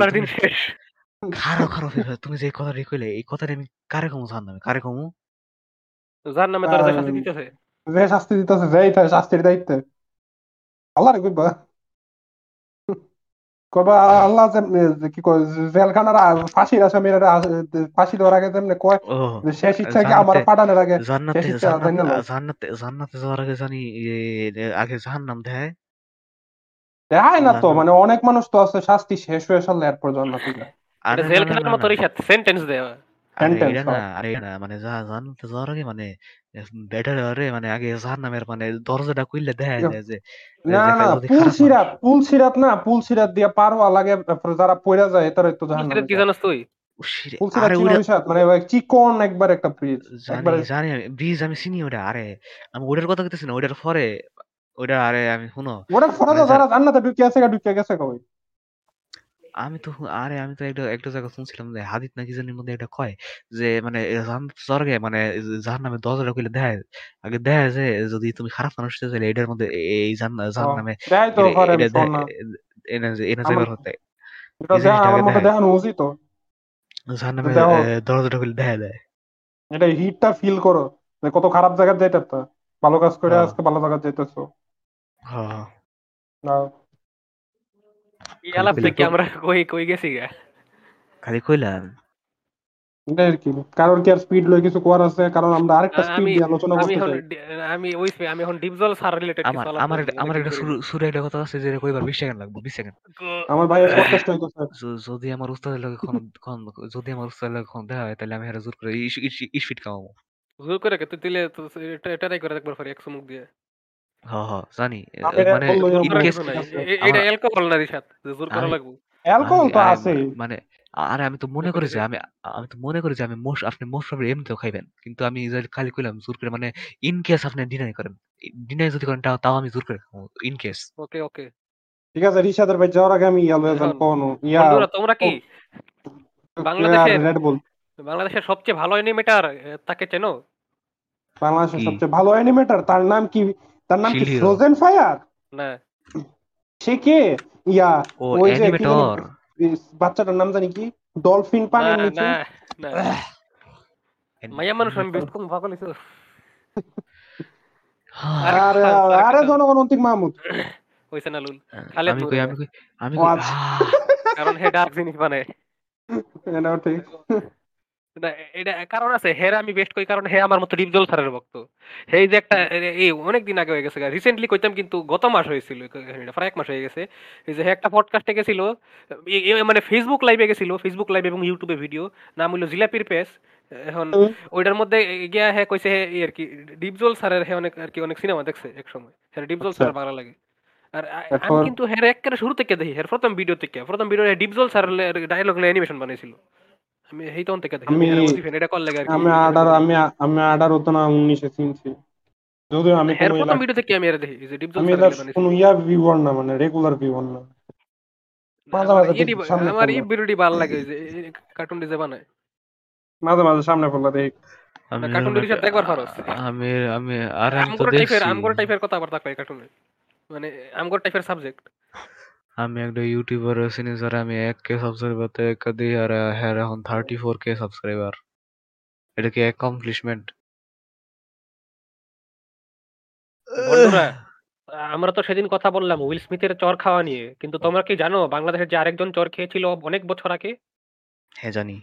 না। দিন শেষ। খারাপ খারাপ অভিজ্ঞতা তুমি যে কথাটা কইলে এই কথাটা আমি কারে কমু জানলাম কারে কমু? জাহান্নামে তোর যে আহ, শাস্তি দিতেছে। যে শাস্তি দিতেছে যেই থাকে শাস্তির দায়িত্বে। আল্লাহ রে কইবা। কইবা আল্লাহ কি কয় জেলখানার আ- ফাঁসির আসামিরা ফাঁসি দেওয়ার আগে তেমনি কয় শেষ ইচ্ছা কি আমার পাঠানোর আগে জান্নাতে জানি জান্নাতে যাওয়ার আগে জানি আগে জাহান্নাম দেয় দেখায় না তো মানে অনেক মানুষ তো আছে শাস্তি শেষ হয়ে সারলে এরপর জান্নাত। আরে এটা জেল না, মতো সেন্টেন্স না হ্যাঁ। আরে না মানে যা জান্নাতে যাওয়ার আগে মানে বেটার আরে মানে আগে জাহান্নামের মানে দরজাটা খুললে দেখা যায় যে না না পুল সিরাত পুল সিরাত না পুল সিরাত দিয়ে পার লাগে তারপরে যারা পয়রা যায় তারা তো জাহান সেটা কি জানাস তুই? মানুষ। ও শিরে, পুল সিরাত আরে চিনো ওইটা রিসাত মানে ওই চিকন একবার একটা ব্রিজ জানি আমি ব্রিজ চিনি ওটা আরে আমি ওটার কথা কইতেছি না ওটার পরে ওটা আরে আমি শুনো। ওটা ফরা মানে যারা জান্নাতে ঢুকে আছে ঢুকে গেছে কই? আমি তো আরে আমি তো একটা একটা জায়গা শুনছিলাম যে হাদিস নাকি জানির মধ্যে এটা কয় যে মানে যাওয়ার আগে মানে জাহান্নামের দরজাটা খুলে দেয় আগে দেয় যে যদি তুমি খারাপ মানুষ হতে চাইলে এটার মধ্যে এই জাহান্নামে দেয় তো এটা- পারে এটা শোন না। এনে এনে আমার- যাইবার হতে। এটা এই দেখা জিনিসটা আমার আগে মতে দেখায়। দেখানো উচিত তো। জাহান্নামের দেখো। এ, দরজাটা খুলে দেখা দেয় এটা হিটটা ফিল করো যে কত খারাপ জায়গায় যাইতে তা ভালো কাজ করে হ্যাঁ। আজকে ভালো জায়গায় যাইতেছো। হ্যাঁ। না এই আলাপ থেকে আমরা কই কই গেছি গা খালি কইলাম এটাই কি আর স্পিড লই কিছু করার আছে কারণ আমরা আরেকটা স্পিড দিয়ে আলোচনা করতে চাই আমি ওই আমি এখন ডিপজল সার রিলেটেড আমার আমার আমার একটা শুরু শুরু একটা কথা আছে যে কইবার 20 সেকেন্ড লাগবে 20 সেকেন্ড আমার ভাইয়ের পডকাস্ট হইতেছে য- যদি আমার উস্তাদের লগে কোন কোন- যদি আমার উস্তাদের লগে কোন দেখা হয় তাহলে আমি হেরা জোর করে ইস- খাওয়াবো জোর করে কে তুই দিলে তো এটা এটাই করে একবার একশো মুখ দিয়ে হ হ জানি মানে আছে। এটা অ্যালকোহল না জোর করা লাগবে। অ্যালকোহল তো আছেই। মানে আরে আমি তো মনে করি যে আমি আমি তো মনে করি যে আমি মোস্ট আপনি মোস্ট প্রবলি এমনিতেও খাইবেন। কিন্তু আমি খালি কইলাম জোর করে মানে ইন কেস আপনি ডিনাই করেন। ডিনাই যদি করেন তাও তাও আমি জোর করে ইন কেস ওকে ওকে। ঠিক আছে রিশাদের ভাই যাওয়ার আগে আমি ইয়া ইয়া তোমরা কি? বাংলাদেশের- রেড বুল। বাংলাদেশের সবচেয়ে ভালো অ্যানিমেটার তাকে চেনো? বাংলাদেশের সবচেয়ে ভালো অ্যানিমেটর তার নাম কি? তার নাম কি। ফ্রোজেন ফায়ার না। সে কে? ইয়া ও ওই যে অ্যানিমেটর বাচ্চাটার নাম জানি কি? ডলফিন পানির না নিচে। না না। মাইয়া মানুষ আমি বেস্ট কোন পাগল হইছো আরে আরে। জনগণ অন্তিক মাহমুদ। হইছে না লুল। খালেদ আমি কই আমি কই আমি কই? আচ্ছা। কারণ হে ডার্ক জিনিস বানায়। এটাও ঠিক। না, এটা কারণ আছে হের আমি বেস্ট কই কারণ হে আমার মতো ডিপজল স্যারের ভক্ত। হে এই যে একটা এই অনেক দিন আগে হয়ে গেছে রিসেন্টলি কইতাম কিন্তু গত মাস হয়েছিল প্রায় এক মাস হয়ে গেছে এই যে হে একটা পডকাস্টে গেছিল মানে ফেসবুক লাইভে গেছিল ফেসবুক লাইভ এবং ইউটিউবে ভিডিও নাম হলো জিলাপির পেজ এখন ওইটার মধ্যে গিয়া হ্যাঁ কইছে আর কি ডিপজল স্যারের হে অনেক আর কি অনেক সিনেমা দেখছে এক সময় হ্যাঁ ডিপজল আচ্ছা। স্যার ভালো লাগে। আর আমি কিন্তু হের একেবারে শুরু থেকে দেখি হের প্রথম ভিডিও থেকে প্রথম ভিডিও ডিপজল স্যারের ডায়লগ অ্যানিমেশন বানাইছিল। আমি তখন থেকে দেখি আমি আমি- হের বলছি, "ফেন, এটা কল লাগে আমি আডার আমি আমি আডার হতো না উনিশে চিনছি। যদিও আমি প্রথম ইলা- ভিডিও থেকে আমি এর দেখি? যে ডিপজল আমি স্যার কোনো ইয়া ভিউয়ার না মানে রেগুলার ভিউয়ার না। মাঝে মাঝে দেখি, সামনে আমার এই ভিডিওটি ভালো লাগে যে কার্টুন ডিজে বানায়। মাঝে মাঝে সামনে পড়লা দেখি। আমি কার্টুন দেখবার পারোস। আমি আমি আর আমি তো আমগর দেখছি। টাইপের আমগর টাইপের কথাবার্তা কয় কার্টুনে মানে আমগর টাইপের সাবজেক্ট আমি একটা ইউটিউবার চিনি যারা আমি এক কে সাবস্ক্রাইবার তে কদি আর হ্যাঁ এখন থার্টি ফোর কে সাবস্ক্রাইবার এটা কি অ্যাকমপ্লিশমেন্ট বন্ধুরা আমরা তো সেদিন কথা বললাম উইল স্মিথের চর খাওয়া নিয়ে। কিন্তু তোমরা কি জানো বাংলাদেশের যে আরেকজন চর খেয়েছিল অনেক বছর আগে? হ্যাঁ জানি।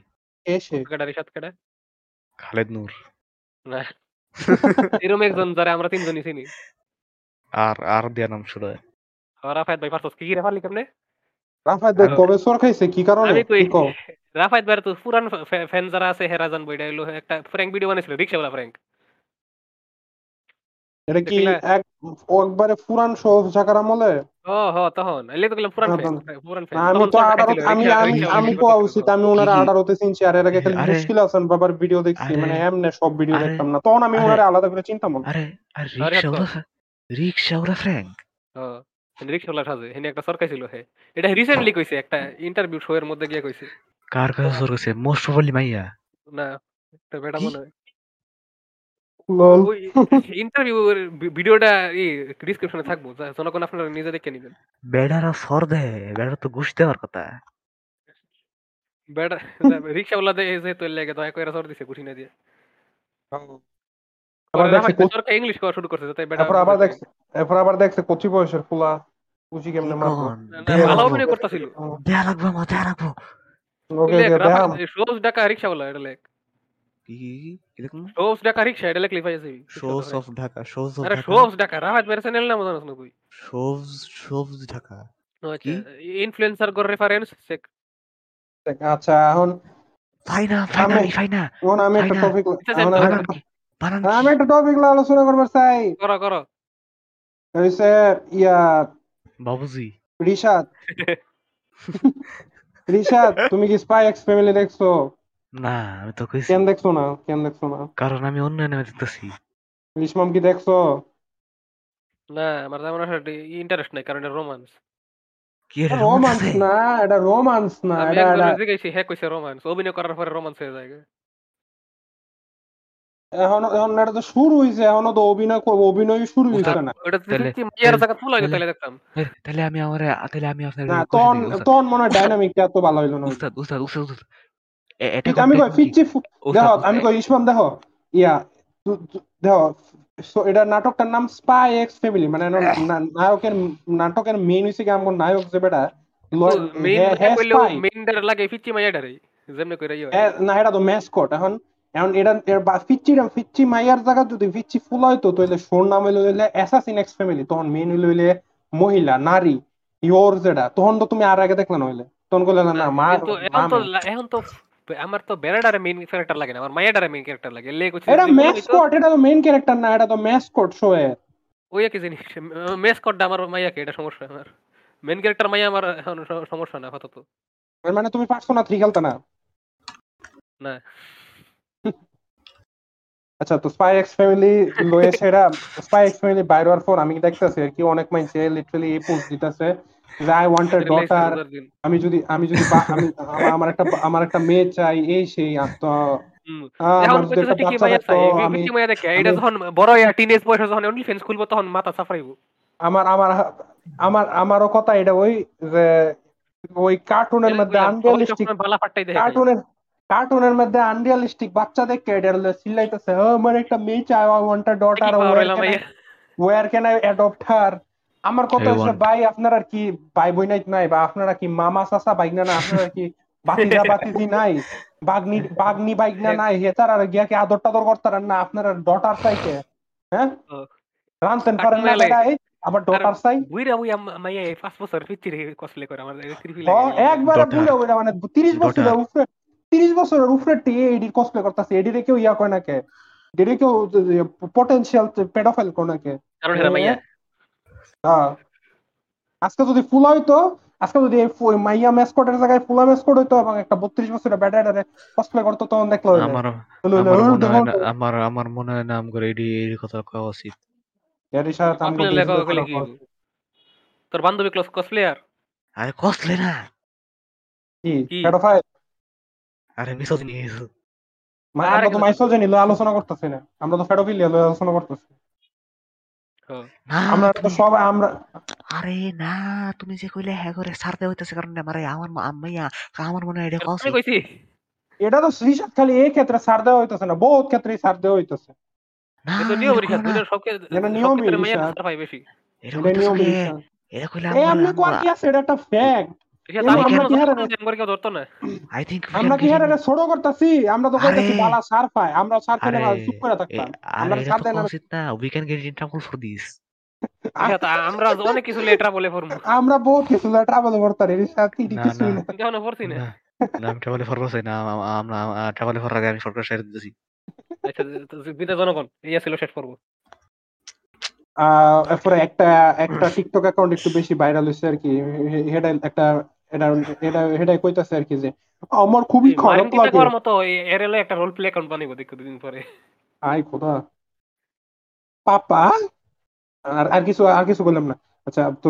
খালেদ নূর। না। এরকম একজন যারা আমরা তিনজনই চিনি। আর আর দেয়া নাম শুরু হয় রাফায়েত ভাই পারছস কি কি রেফারলি কেমনে রাফায় দেখ আর- কবে সর খাইছে কি কারণে আমি কই কি কও রাফায়েত ভাইয়ের তো পুরান ফ্যান যারা আছে হেরা জানব এটা হলো একটা ফ্র্যাঙ্ক ভিডিও বানিয়েছিল রিক্সাওয়ালা ফ্র্যাঙ্ক এটা কি এক একবারে পুরান শো জাকার আমলে ও হ তখন এলে তো গেলাম পুরান ফ্যান পুরান আমি তো আঠারো আমি আমি আমি কোয়া উচিত আমি ওনারা কি- আঠারোতে চিনছি আর এর আগে খালি মুশকিল আছেন বাবার ভিডিও দেখছি মানে এমনে সব ভিডিও দেখতাম না তখন আমি ওনারা আলাদা করে চিনতাম আরে আরে ফ্র্যাঙ্ক রিক্সাওয়ালা সাজে। হেনে একটা সরকার ছিল হে। এটা রিসেন্টলি কইছে একটা ইন্টারভিউ শো এর মধ্যে গিয়ে কইছে। কার কাছে জোর গেছে মোস্ট প্রবাবলি মাইয়া। না এটা বেটা? মনে হয়। লল ওই ইন্টারভিউ ভিডিওটা ই ডিসক্রিপশনে থাকব। জনগণ আপনারা নিজে দেখে নেবেন। বেড়ারা সর দেয় বেড়ারা তো ঘুষ দেওয়ার কথা। বেটা রিক্সাওয়ালা দে এর লাগে দয়া করে সর দিছে গুটি না দিয়ে। আবার পরে দেখছে রাফায়েত কোচ- ইংলিশ করা শুরু করছে যাতে বেটা আবার দেখছে এরপর আবার দেখছে কচি বয়সের ফুলা। কুচি কেমনে মারবো? ভালো। অভিনয় করতেছিল। দেয়া লাগবো আমার দেয়া লাগবো। ওকে ডাকা রিক্সাওয়ালা এটা লেখ। ডাকা রিক্সা এটা লেখ লিফাই আছে shoes of Dhaka shoes of আরে ঢাকা। শোজ ডাকা রাফায়েত ভাইয়ের চ্যানেল নাম জানাস না কই শোজ শোজ ঢাকা আচ্ছা ইনফ্লুয়েন্সার গর রেফারেন্স চেক আচ্ছা এখন ফাইনা ফাইনা আমি- ফাইনা। এখন আমি একটা টপিক আমি একটা- টপিক আলোচনা করবার চাই। করো করো। হইছে ইয়া বাবুজি। রিশাদ। রিশাদ তুমি কি স্পাই এক্স ফ্যামিলি দেখছ? না আমি তো কইছি। কেন দেখছ না? কেন দেখছ না? কারণ আমি অন্য নামে দেখতেছি। রিশমাম কি দেখছ? না আমার তেমন একটা ইন্টারেস্ট নাই কারণ এটা রোমান্স কি রোমান্স না এটা রোমান্স না এটা এটা জিজ্ঞাসি হ্যাঁ কইছে রোমান্স অভিনয় করার পরে রোমান্স হয়ে যায়। এখন এখন এটা তো শুরু হইছে এখনও তো অভিনয় করব অভিনয় শুরু হইছে না। তাহলে- মাইয়ার জায়গা তুলা তাহলে- তাহলে দেখতাম। তাহলে আমি আমার তাহলে আমি আপনার না তখন তখন মনে হয় ডাইনামিকটা এত ভালো হইল না। উস্তাদ উস্তাদ উস্তাদ উস্তাদ। এটা আমি কই content কি? ফিচ্ছি ফু- উস্তাদ, দেখো আমি কই ইসমাম দেখো ইয়া দেখো so এটা নাটকটার নাম স্পাই এক্স ফ্যামিলি মানে নায়কের নাটকের মেইন হইছে কি আমার নায়ক যে বেটা মেইন। মেইন ডার লাগে ফিচ্চি মাইয়াডারে যেমনে কইরা ইয়া না এটা তো ম্যাসকট এখন এখন এটা এর বা ফিচ্চি ফিচ্চি মাইয়ার জায়গা যদি ফিচ্চি ফুল হইতো তাহলে সোর নাম হইল হইলে অ্যাসাসিন এক্স ফ্যামিলি তখন মেইন হইল হইলে মহিলা নারী ইয়োর যেটা তখন তো তুমি আর আগে দেখলে নইলে তখন কইলে না না মা এখন তো এখন তো আমার তো বেড়াডারে মেইন ক্যারেক্টার লাগে না আমার মাইয়াডারে মেইন ক্যারেক্টার লাগে লে কইছে এটা ম্যাসকট এটা তো মেইন ক্যারেক্টার না এটা তো ম্যাসকট শো এর। ওই একই জিনিস মেসকটটা আমার মাইয়াকে এটা সমস্যা আমার। মেইন ক্যারেক্টার মাইয়া আমার এখন সমস্যা না আপাতত। মানে তুমি পার্সোনা থ্রি খেলতে না? না। আচ্ছা তো স্পাই এক্স ফ্যামিলি লয়ে সেরা স্পাই এক্স ফ্যামিলি বাইরে হওয়ার পর আমি দেখতেছি আর কি অনেক মাইন্ডসে লিটারালি এই পোস্ট দিতেছে যে আই ওয়ান্ট এ ডটার আমি যদি আমি যদি আমি আমার- একটা আমার একটা মেয়ে চাই এই সেই তো আমার আমার আমার আমার আমারও কথা এটা ওই যে ওই কার্টুনের মধ্যে কার্টুনের কার্টুনের মধ্যে আনরিয়ালিস্টিক বাচ্চা দেখে এটা হলো চিল্লাইতেছে "ও, আমার একটা মেয়ে চাই I want a daughter or can I adopt her আমার কথা I হচ্ছে ভাই আপনার কি ভাই বোন নাই নাই বা আপনারা কি মামা চাচা বাইকনা না আপনারা কি বাতিজা বাতিজি নাই বাগনি বাগনি বাইকনা নাই হেতার আর গিয়া কি আদর টাদর করতারেন না আপনার ডটার চাইকে হ্যাঁ। রানতেন পারেন না কার্টুনে লাগে। আবার ডটার চাই বুইরা বুইয়া মাইয়া এই পাঁচ বছর ফিচ্চি কসপ্লে করে আমার একবারে. বুড়া বুড়া মানে তিরিশ Daughter. বছরের উপরে তিরিশ বছরের উপরে টিয়ে এডির কসপ্লে করতেছে এডিরে কেউ ইয়া কয় না কে এডিরে কেউ পটেনশিয়াল পেডোফাইল কয় না কে এরা হ্যাঁ। আজকে যদি ফুল হইতো আজকে যদি মাইয়া ম্যাসকটের জায়গায় ফুলা ম্যাসকট হইতো এবং একটা বত্রিশ বছরের ব্যাটারে কসপ্লে করতো তখন দেখল। আমার আমার মনে হয় না। আমার আম করে এডি এই কথা কওয়া উচিত এরই সাথে করা উচিত। তোর বান্ধবী ক্লাস কসপ্লেয়ার আরে কসলে না কি কি? পেডোফাইল আরে মিসোজ নিয়ে এসো মা- আর আমরা তো মাইসোজেনি লয়ে আলোচনা করতেছি না। আমরা তো পেডোফিলিয়া লয়ে আলোচনা করতেছি। আমরা তো সব আমরা আরে না তুমি যে কইলে হ্যাঁ করে ছাড়তে হইতেছে কারণ আমার আমার মা- মাইয়া আমার মনে হয় এটা কইছি। এটা তো রিসাদ খালি এই ক্ষেত্রে ছাড় দেওয়া হইতেছে না বহুত ক্ষেত্রে ছাড় দেওয়া হইতেছে। এটা কইলো আমরা একটা ফ্যাক্ট আমরা কি আই থিংক আমরা ক্যান কি হারে ছোট করতেছি? আমরা তো কইতাছি বালা সার পায়। আমরা সার পেলে চুপ করে থাকতাম। আমরা সার দেন কোয়া আর উচিত না। We can get in trouble for this আমরা অনেক কিছু লেটরা বলে ফরমু আমরা বহুত কিছু ট্রাভেল করতারি রিসাদ কি না কিছুই না। না কিন্তু না। না না আমি ট্রাভেলে ফরবো না। আম- আম- আমরা ট্রাভেলে ফরার আগে আমি সরকার সাইড দিতেছি। আচ্ছা বিনা জনগণ ইয়া ছিল শেষ পর্ব। আহ এরপরে একটা একটা টিকটক অ্যাকাউন্ট একটু বেশি ভাইরাল হয়েছে আর কি। হেডা একটা এটা এটা হেডাই কইতাছে আর কি যে আমার খুবই খারাপ লাগে। মতো এরএল একটা রোল প্লে অ্যাকাউন্ট বানাইবো দেখো দুদিন পরে। আই খোদা। পাপা? আর আর কিছু আর কিছু বললাম না। আচ্ছা তো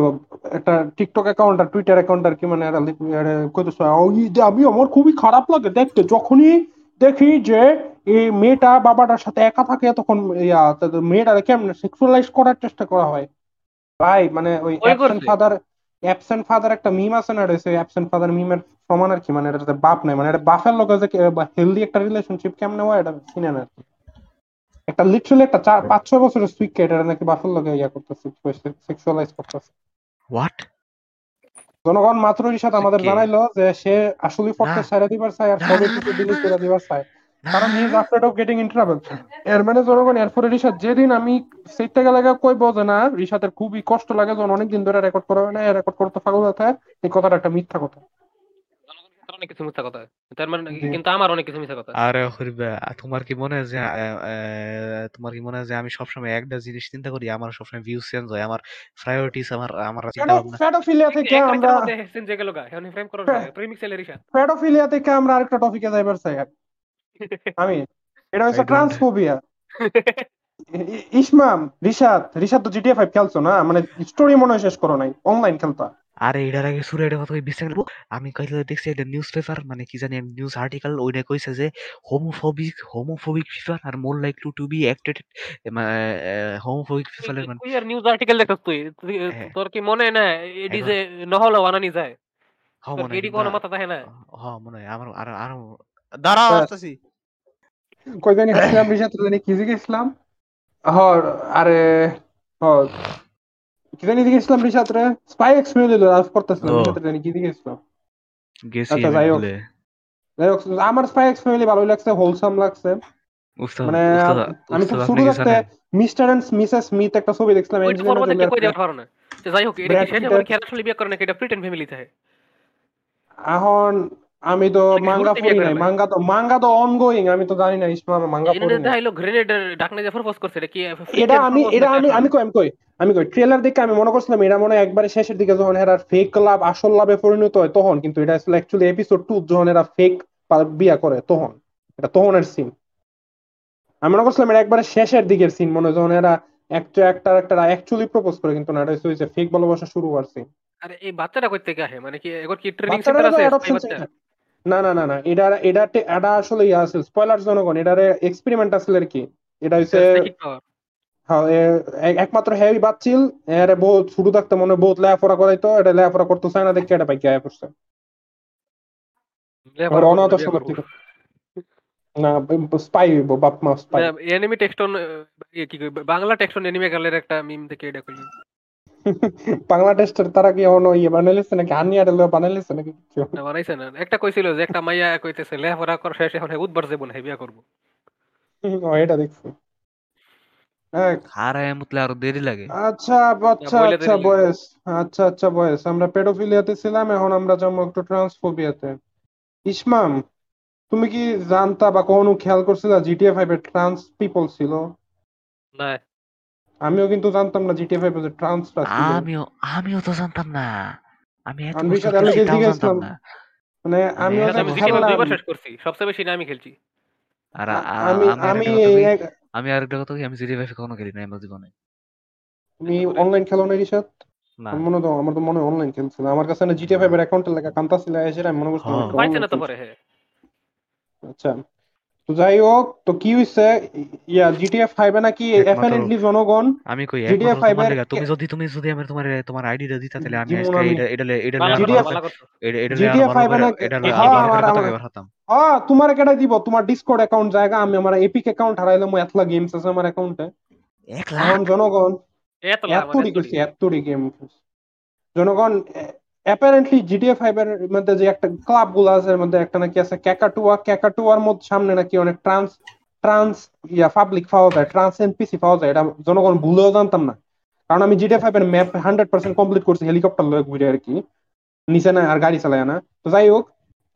একটা টিকটক অ্যাকাউন্ট আর টুইটার অ্যাকাউন্ট আর কি মানে যে আমি আমার খুবই খারাপ লাগে দেখতে যখনই দেখি যে এই মেয়েটা বাবাটার সাথে একা থাকে তখন মেয়েটাকে কেমন সেক্সুয়ালাইজ করার চেষ্টা করা হয়? ভাই মানে ওই ওই ফাদার অ্যাবসেন্ট ফাদার একটা মিম আছে না রয়েছে অ্যাবসেন্ট ফাদার মিমের সমান আর কি মানে এটা বাপ নাই মানে এটা বাপের লোক যে হেলদি একটা রিলেশনশিপ কেমনে হয় এটা চিনে না আর কি। একটা লিটারালি একটা চার পাঁচ ছয় বছরের সুইট কে এটা নাকি বাপের লোকে ইয়া করতেছে সেক্সুয়ালাইজ করতেছে। হোয়াট জনগণ মাত্র সাথে আমাদের জানাইলো যে সে আসলে ফটো। সাইরা দিবার চায় আর না, সবে না, কিছু ডিলিট করে দিবার চায়। কারণ he is afraid of getting in trouble এর মানে জনগণ এরপরে রিসাদ যেদিন আমি সেইটা গেলে কইবো যে না রিসাদের খুবই কষ্ট লাগে যখন অনেক দিন ধরে রেকর্ড করা হয় না রেকর্ড করতে পাগল হতে হয় এই কথাটা একটা মিথ্যা কথা। অনেক কিছু মিথ্যা কথা। তার মানে কিন্তু আমার অনেক কিছু মিথ্যা কথা। আরে হরিবা তোমার কি মনে হয় যে আহ, আহ, তোমার কি মনে হয় যে আমি সবসময় একটা জিনিস চিন্তা করি আমার সবসময় ভিউ চেঞ্জ হয় আমার প্রায়োরিটিস আমার চিন্তা ভাবনা। থেকে গেল গা এখন ফ্রেম থেকে আরেকটা টপিকে যাইবার চাই আমি এটা হচ্ছে I ট্রান্সফোবিয়া। ইসমাম রিশাদ রিশাদ তো জিটিএ ফাইভ খেলছো না? মানে স্টোরি মনে হয় শেষ করো নাই অনলাইন খেলতা। আরে এটার আগে সুরে এটা কথা বিশ্বাস করব আমি দেখছি একটা নিউজ পেপার মানে কি জানি নিউজ আর্টিকেল ওইটা কইছে যে হোমোফোবিক হোমোফোবিক ফিফার are more like to to be acted homophobic ফিফারের মানে নিউজ আর্টিকেল দেখছ তুই? হ্যাঁ। তোর কি মনে না এডি যে নহলে বানানি যায়। হ তোর মনে হয় এডি কোনো মাথা থাকে না। হ মনে হয় আমার আর আর দাঁড়াও আসতেছি। কই জানি ইসলাম রিশাদ তো জানি কি জিগে ইসলাম হ আরে হ কি জানি জিগে ইসলাম রিশাদ রে স্পাই এক্স মিলে দিল আজ করতেছিলাম ও। জানি কি জিগে ইসলাম গেছি আচ্ছা, যাই হোক। যাই হোক, আমার স্পাই এক্স ফ্যামিলি ভালোই লাগছে হোলসাম লাগছে। মানে আমি খুব শুরু আপনি কি থাকতে জানেন মিস্টার এন্ড মিসেস স্মিথ একটা ছবি দেখছিলাম যাই হোক এটা কি শেষ? বিয়ে করে নাকি? এটা প্রিটেন ফ্যামিলিতে হয় এখন আমি তো মাঙ্গা পড়ি নাই। মাঙ্গা তো মাঙ্গা তো অনগোয়িং আমি তো জানি না ইসমাম মাঙ্গা পড়ি এটা নাই। হইল গ্রেনেডের ডাকনে যে প্রপোজ করছে এটা কি এটা আমি এটা আমি আমি কই আমি কই আমি কই ট্রেলার দেখে আমি মনে করছিলাম এটা মনে একবারে শেষের দিকে যখন এরা ফেক লাভ আসল লাভে পরিণত হয় তখন কিন্তু এটা আসলে অ্যাকচুয়ালি এপিসোড টু যখন এরা ফেক বিয়া করে তখন এটা তখনের সিন আমি মনে করছিলাম এটা একবারে শেষের দিকের সিন মনে যখন এরা একটা একটা একটা অ্যাকচুয়ালি প্রপোজ করে কিন্তু না এটা হচ্ছে ফেক ভালোবাসা শুরু সিন আরে এই বাচ্চাটা কই থেকে আসে? মানে কি এগর কি ট্রেনিং সেন্টার আছে? না না না না এটা এটা এটা আসলে ইয়া আছে স্পয়লার জনগণ এটারে এক্সপেরিমেন্ট আসলে আর কি। এটা power। হ্যাঁ, একমাত্র হ্যারি বাচ্চিল এর বহুত শুরু থাকতে মনে বহুত লেখাপড়া করাইতো এটা লেখাপড়া করতে চায় না দেখে এটা পাইকে আয়া আশ্রম না স্পাই বাপ মা স্পাই এনিমি টেক্সট অন কি বাংলা টেক্সট অন এনিমি গালের একটা মিম দেখে এটা কইলাম। বাংলা টেস্টের তারা কি এখনও ইয়ে বানাইলেছে নাকি? হানি আডেল বানাইলেছে নাকি কিছু? বানাইছে না। একটা কইছিল যে একটা মাইয়া কইতেছে লেখাপড়া কর শেষ এখন উদ্বার যাব না বিয়া করব। ও, এটা দেখছি। হ্যাঁ, মুতলে আরও দেরি লাগে। আচ্ছা আচ্ছা আচ্ছা। বয়েস। আচ্ছা আচ্ছা বয়েস। আমরা পেডোফিলিয়াতে ছিলাম এখন আমরা যাব একটু ট্রান্সফোবিয়াতে। ইসমাম তুমি কি জানতা বা কখনো খেয়াল করছিলা জিটিএ ফাইভ এর ট্রান্স পিপল ছিল? না আমিও কিন্তু জানতাম না জিটিএ ফাইভ এর ট্রান্সটা আমিও আমিও তো জানতাম না। আমি এত বছর আমি জানতাম না। মানে আমি তো জিটি দুইবার শেষ করছি সবচেয়ে বেশি না আমি খেলছি। আর আমি আমি আমি আরেকটা কথা এক- আমি আরেকটা কথা কই, আমি জিটি ফাইভ কখনো খেলি নাই আমার জীবনে। তুমি অনলাইন খেলো না রিশাদ? না। মনে হয় আমার তো মনে হয় অনলাইন খেলছিল। আমার কাছে না জিটিএ ফাইভ এর অ্যাকাউন্টের লেখা কান্তা ছিল এসে আমি মনে করছিলাম হ্যাঁ। পাইছে না তো পরে হ্যাঁ। আচ্ছা। তো যাই হোক তো কি হইছে? ইয়া জিটিএ ফাইভে নাকি একমাত্র অ্যাপারেন্টলি জনগণ আমি কই জিটিএ একমাত্র তোমার ফাইভের লেগা তুমি যদি তুমি যদি আমার তোমার তোমার আইডিটা দিতা তাহলে আমি আজকে এটা এটা এটা এটা এটা জিটিএ আরও ভালো ফাইভে করে নাকি এটা এই হ্যাঁ হতাম হ্যাঁ তোমার কেটে দিব তোমার ডিসকর্ড অ্যাকাউন্ট জায়গা আমি আমার এপিক অ্যাকাউন্ট হারাইলে মো এতলা গেমস আছে আমার অ্যাকাউন্টে এক এখন লাখ জনগণ এত এতটি এত গেম জনগণ অ্যাপারেন্টলি জিটিএ ফাইভের মধ্যে যে একটা ক্লাবগুলো আছে এর মধ্যে একটা নাকি আছে ক্যাকাটুয়া ক্যাকাটুয়ার মধ্যে সামনে নাকি অনেক ট্রান্স ট্রান্স ইয়া পাবলিক পাওয়া যায় ট্রান্স এনপিসি পাওয়া যায় এটা জনগণ ভুলেও জানতাম না। কারণ আমি জিটিএ ফাইভের ম্যাপ হান্ড্রেড পার্সেন্ট কমপ্লিট করছি হেলিকপ্টার লয়ে ঘুরে আর কি। নিচে না আর গাড়ি চালায় না। তো যাই হোক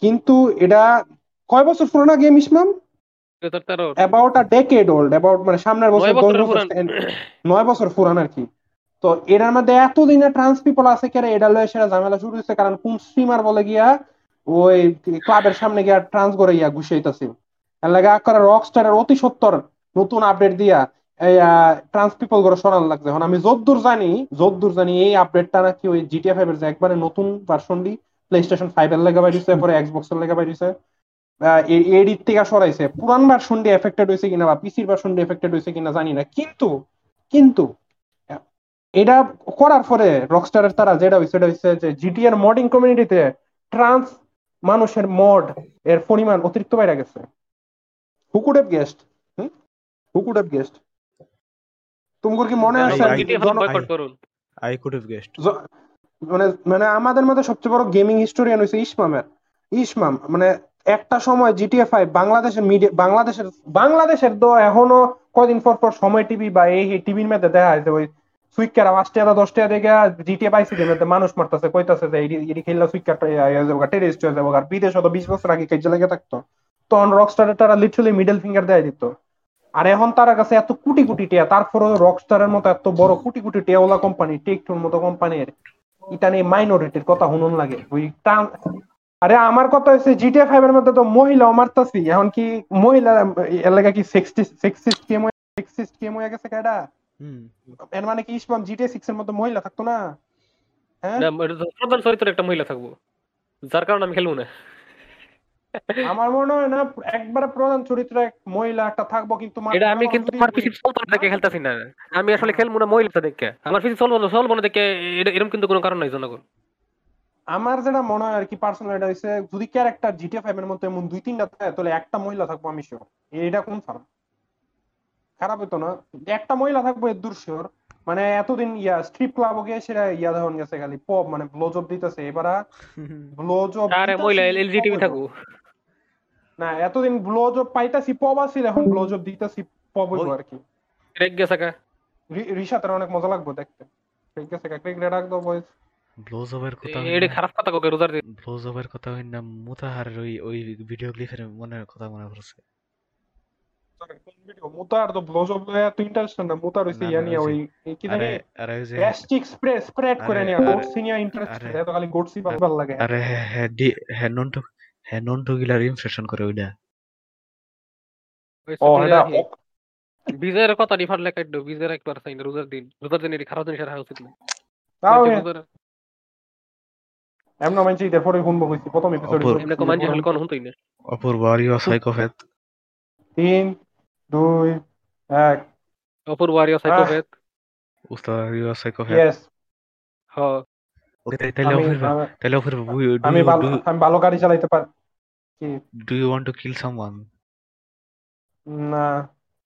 কিন্তু এটা কয় বছর পুরোনো game Ismam about a decade old about মানে সামনের বছর নয় বছর পুরান আর কি। তো এটার মধ্যে এতদিনে ট্রান্স পিপল আছে কেন এটা লয়ে সেটা ঝামেলা শুরু হয়েছে কারণ কোন স্ট্রিমার বলে গিয়া ওই ক্লাবের সামনে গিয়া ট্রান্স করে গিয়া ঘুষাইতেছিল এর লাগে আকারে রক স্টারের অতি সত্তর নতুন আপডেট দিয়া এই ট্রান্স পিপল করে সরান লাগছে। এখন আমি যদ্দূর জানি যদ্দূর জানি এই আপডেটটা নাকি ওই জিটিএ ফাইভ এর যে একবারে নতুন ভার্সনটি প্লে স্টেশন ফাইভ এর লেগে বাইরেছে পরে এক্সবক্স এর লেগে বাইরেছে এই দিক থেকে সরাইছে। পুরান ভার্সন দিয়ে এফেক্টেড হয়েছে কিনা বা পিসির ভার্সন দিয়ে এফেক্টেড হয়েছে কিনা জানি না। কিন্তু কিন্তু এটা করার পরে রকস্টারের তারা যেটা হয়েছে সেটা হচ্ছে যে জিটিআর মডিং কমিউনিটিতে ট্রান্স মানুষের মড এর পরিমাণ অতিরিক্ত বাইরে গেছে। Who could have guessed who could have guessed তোমার কি মনে আছে? আই কুড হ্যাভ গেস্ট মানে মানে আমাদের মধ্যে সবচেয়ে বড় গেমিং হিস্টোরিয়ান হয়েছে ইসমামের। ইসমাম মানে একটা সময় জিটিএ ফাইভ বাংলাদেশের মিডিয়া বাংলাদেশের বাংলাদেশের তো এখনও কয়দিন পর পর সময় টিভি বা এই টিভির মধ্যে দেখা যায় যে ওই সুইকার পাঁচ টাকা দশ টাকা দেখে জিটিএ মধ্যে মানুষ মারতেছে, কইতাছে যে সুইকার টেরিস্ট হয়ে যাব আর বিদেশে বিশ বছর আগে কাজে লেগে থাকতো। তখন রকস্টারের তারা লিটারালি মিডল ফিঙ্গার দেয় দিত। আর এখন তার কাছে এত টিয়া তারপরে রকস্টারের মতো এত বড় কোটি কোটি টিয়াওয়ালা কোম্পানি মতো কোম্পানির এটা নিয়ে মাইনরিটির কথা হুনুন লাগে। ওই আরে আমার কথা হচ্ছে জিটিএ ফাইভ এর মধ্যে তো মহিলা মারতাছি। এখন কি মহিলা, এলাকা কি সেক্সিস্ট সেক্সিস্ট গেম হয়ে গেছে কেডা? এর মানে কি ইসমাম জিটিএ সিক্স এর মধ্যে মহিলা থাকতো না? হ্যাঁ? না, এটা তো প্রধান চরিত্রের একটা মহিলা থাকব। যার কারণে আমি খেলব না। আমার মনে হয় না একবারে প্রধান চরিত্রে এক মহিলা একটা থাকব কিন্তু এটা আমি কিন্তু আমার দেখে খেলতেছি না। আমি আসলে খেলব না মহিলাটা দেখে। আমার পিসি চলবো না চলবো না দেখে এরকম কিন্তু কোনো কারণ নাই জনগণ। আমার যেটা মনে হয় আর কি পার্সোনাল এটা হচ্ছে যদি ক্যারেক্টার জিটিএ ফাইভ এর মধ্যে এমন দুই তিনটা থাকে তাহলে একটা মহিলা থাকব আমি শিওর এটা কোন ফার্ম খারাপ হতো না। একটা মহিলা থাকব এর দূর শিওর। মানে এতদিন ইয়া স্ট্রিপ ক্লাব গিয়ে সেটা ইয়া ধরন গেছে খালি পপ মানে ব্লোজব দিতেছে। এবার ব্লোজব আরে মহিলা এলজিটিভি থাকব না এতদিন ব্লোজব পাইতাছি পপ আছিল এখন ব্লোজব দিতেছি পপ হইব আর কি। রেগ গেছে কা? রি- রিশাতের অনেক মজা লাগবে দেখতে। ঠিক আছে ক্রিকেট রাখ দাও বয়স ব্লোজবের কথা এটা খারাপ কথা কোকে রোজার দিন। ব্লোজবের কথা হই না মুতাহার ওই ওই ভিডিও ক্লিপের মনে কথা মনে পড়ছে। মুতার তো ব্লোজব লয়া তো ইন্টারেস্ট না। মুতার হইছে ইয়া নিয়া ওই কি জানি? আরে ওই যে গ্যাস্ট্রিক স্প্রে স্প্রেড করে নিয়া। আরে, গোটসি নিয়া ইন্টারেস্ট আরে, এত খালি গোটসি ভালো লাগে। আরে হ্যাঁ হ্যাঁ হ্যাঁ নন টু হ্যাঁ নন টু গিলার ইমপ্রেশন করে ওইটা ও এটা বিজয়ের কথা ডিফার লেখা একটু বিজয়ের একবার চাই না রোজার দিন। রোজার দিন এটি খারাপ জিনিস আর হওয়া উচিত না। তাও এমন মানছি এরপরে শুনব কইছি প্রথম এপিসোড এমনি কো মানছি হলে কোন হুনতই না। অপূর্ব আর ইউ সাইকোপ্যাথ তিন দুই এক। অপূর্ব আরিয়া সাইকোপ্যাথ। উস্তাদ সাইকোপ্যাথ। ইয়েস হ। ওকে তাইলে আমি ভালো আমি ভালো গাড়ি চালাইতে পারি কি? Do you want to kill someone না।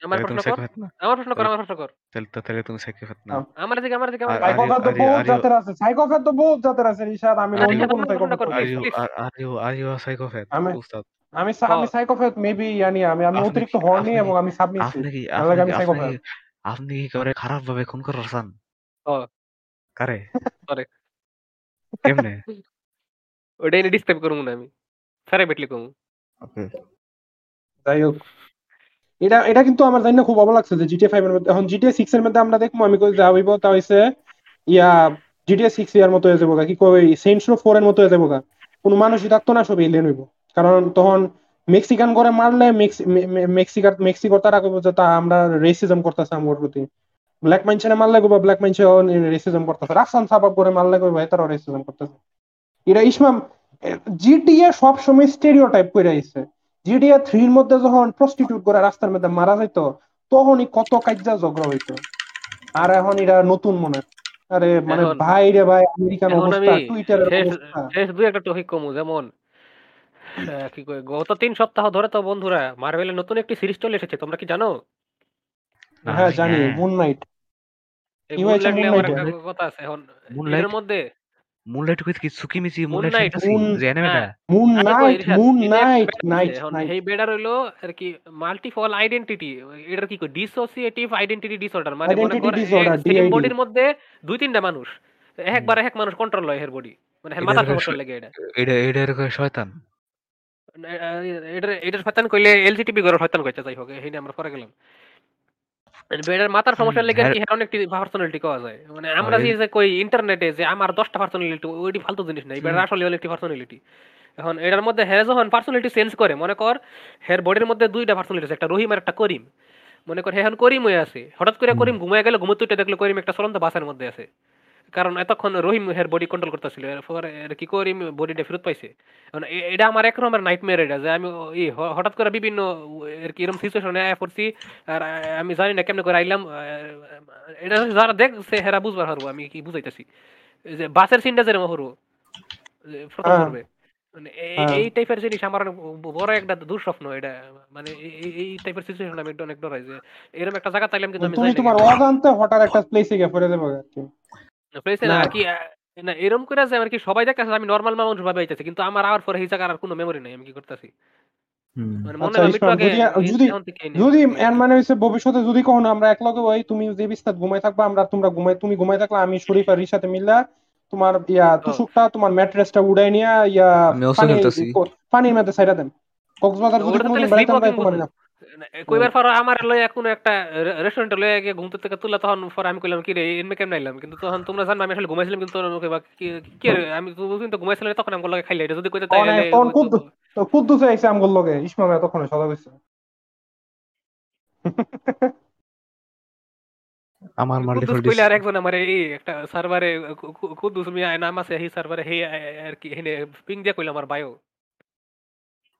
আমার প্রশ্ন তুমি কর। আমার প্রশ্ন কর আমার প্রশ্ন কর। তাহলে তো- তাহলে তুমি সাইকোপ্যাথ না। আমার দিকে আমার দিকে আমার সাইকোপ্যাথ তো বহুত জাতের আছে। সাইকোপ্যাথ তো বহুত জাতের আছে রিশাদ। আমি অন্য কোন psychopath are you are you are you psychopath উস্তাদ। আমি আমি। সাইকোপ্যাথ মেবি জানি আমি আমি অতিরিক্ত হর্নি এবং আমি আপনি আমি সাইকোপ্যাথ আপনি কি করে খারাপ ভাবে খুন করার চান? কারে? করে। কেমনে? ওইটা এনে ডিসক্রাইব করব না আমি। স্যারে বেটলি কমু যাই হোক। এটা এটা কিন্তু আমার জানি না খুব অবাক লাগছে যে জিটিএ ফাইভ এর মধ্যে এখন জিটিএ সিক্স এর মধ্যে আমরা দেখব আমি কই যা হইব তা হইছে ইয়া জিটিএ সিক্স ইয়ার মতো হয়ে যাব গা, কি কই সেন্টস রো ফোর এর মতো হয়ে যাব কোনো মানুষই থাকতো না সব এলিয়েন হইব। কারণ তখন মেক্সিকান করে মারলে মেক্সিকার মেক্সিকো তারা কইব যে তা আমরা রেসিজম করতেছে আমার প্রতি। ব্ল্যাক মাইনসে মারলে কইব ব্ল্যাক মাইনসে রেসিজম করতেছে। রাফসান সাবাব করে মারলে কইব তারা রেসিজম করতেছে। এটা ইসমাম জিটিএ সবসময় স্টেরিও টাইপ করে আইছে। জিডিএ থ্রির মধ্যে যখন প্রস্টিটিউট করে রাস্তার মধ্যে মারা যাইতো তখনই কত কাজ্জা ঝগড়া হইতো। আর এখন এরা নতুন মনে হয়। আরে মানে ভাই রে ভাই আমেরিকান অবস্থা টুইটারের দুই একটা টপিক কমু যেমন আহ, কি গত তিন সপ্তাহ ধরে তো বন্ধুরা মার্ভেলের নতুন একটি সিরিজ চলে এসেছে তোমরা কি জানো হ্যাঁ জানি হ্যাঁ। মুন নাইট এই কি হয়েছে মুনলাইট নিয়ে আমার Moonlight-এ? কথা আছে এখন Moonlight? এর মধ্যে মুনলাইট কইতে কি সুকিমিচি মুনলাইট Knight, শুনতাছি Moon- যে অ্যানিমেটা মুন আরে কই নাইট রিশাদ, মুন এটা একটা নাইট বেড়া নাইট আছে। এখন নাইট এই বেডার হইল আর কি মাল্টিফল আইডেন্টিটি এটার কি কই ডিসোসিয়েটিভ আইডেন্টিটি ডিসঅর্ডার মানে মনে Identity কর disorder, সেম DID বডির মধ্যে দুই তিনটা মানুষ একবার এক মানুষ কন্ট্রোল লয় এর বডি মানে এর এটা মাথার হলো সমস্যা লাগে এটা এটা এটা এরকম শয়তান এটার এটার শয়তান কইলে গরর শয়তান কইতে যাই হোক এই আমরা পরে গেলাম। বেডের মাথার সমস্যা লেগে হ্যাঁ। কি হের পার্সোনালিটি যায়। মানে আমরা যে কই ইন্টারনেটে যে আমার দশটা পার্সোনালিটি ওইটি ফালতু জিনিস নাই আসলে পার্সোনালিটি এখন এটার মধ্যে হ্যাঁ যখন পার্সোনালিটি চেঞ্জ করে মনে কর হের বডির মধ্যে দুইটা পার্সোনালিটি আছে একটা রহিম আর একটা করিম। মনে কর হ্যাঁ করিম হয়ে আছে। হঠাৎ করে। করিম ঘুমিয়ে গেল ঘুমোতে উঠে দেখল করিম একটা চলন্ত বাসের মধ্যে আছে। কারণ এতক্ষণ রহিম হের বডি কন্ট্রোল করতেছিল এর কি করিম বডিটা ফেরত পাইছে এটা আমার এক রকমের নাইটমেয়ার এটা যে আমি হঠাৎ করে বিভিন্ন এর কি এরকম সিচুয়েশনে আয়া পড়ছি আর আমি জানি না কেমনে করে আইলাম এটা যারা দেখছে হেরা বুঝবার পারব আমি কি বুঝাইতেছি যে বাসের সিনটা যেরকম হরো প্রথম হ্যাঁ। করবে মানে এই- হ্যাঁ। টাইপের জিনিস আমার বড় একটা দুঃস্বপ্ন এটা মানে এই- এই- এই টাইপের সিচুয়েশন আমি একটু অনেক ডরাই যে এরকম একটা জায়গা তাইলাম কিন্তু আমি তুমি তোমার অজান্তে হঠাৎ একটা প্লেসে গিয়ে পড়ে যাবে না না। আর কি আহ, না এরকম করে যে আর কি সবাই দেখতেছে আমি নর্মাল মানুষ ভাবে আইতেছি কিন্তু আমার আওয়ার পরে এই জায়গার আর কোনো মেমরি নাই আমি কি করতেছি হুম। মানে মনে আচ্ছা, হয় একটু ইসমাম, আগে যদি- এই যদি- এখন থেকে এই যদি এর মানে হচ্ছে ভবিষ্যতে যদি কখনো আমরা এক লগে হই তুমি যে বিস্তার ঘুমাই থাকবা আমরা তোমরা ঘুমাই তুমি ঘুমাই থাকলে আমি শরীফ আর রিসাতে মিললা তোমার ইয়া তুষুকটা তোমার ম্যাট্রেসটা উড়াই নিয়া ইয়া আমি পানি। পানির মধ্যে সাইডা দেন কক্সবাজার যদি ওটা কোনোদিন আমরা তোমার না, কইবার পর আমার লয় কোনো একটা রেস্টুরেন্টে লয়ে গিয়ে ঘুমতে থেকে তুলা তখন পর আমি কইলাম কি রে এমনি কেমন আইলাম? কিন্তু তখন তোমরা জানো আমি আসলে ঘুমাইছিলাম কিন্তু তোমরা কইবা কি কি রে আমি তো বুঝিন তো ঘুমাইছিলাম তখন আমার লগে খাইলে এটা যদি কইতে তাই তখন খুব তো- তো কুদ্দুসে আইসে আমগুল লগে ইসমাম এতক্ষণে সদা হইছে। আমার মাল্টিপল কইলে আর একজন আমার এই একটা সার্ভারে কুদ্দুস মিয়া নাম আছে এই সার্ভারে হে আর কি হেনে পিং দিয়ে কইলাম আমার বায়ো।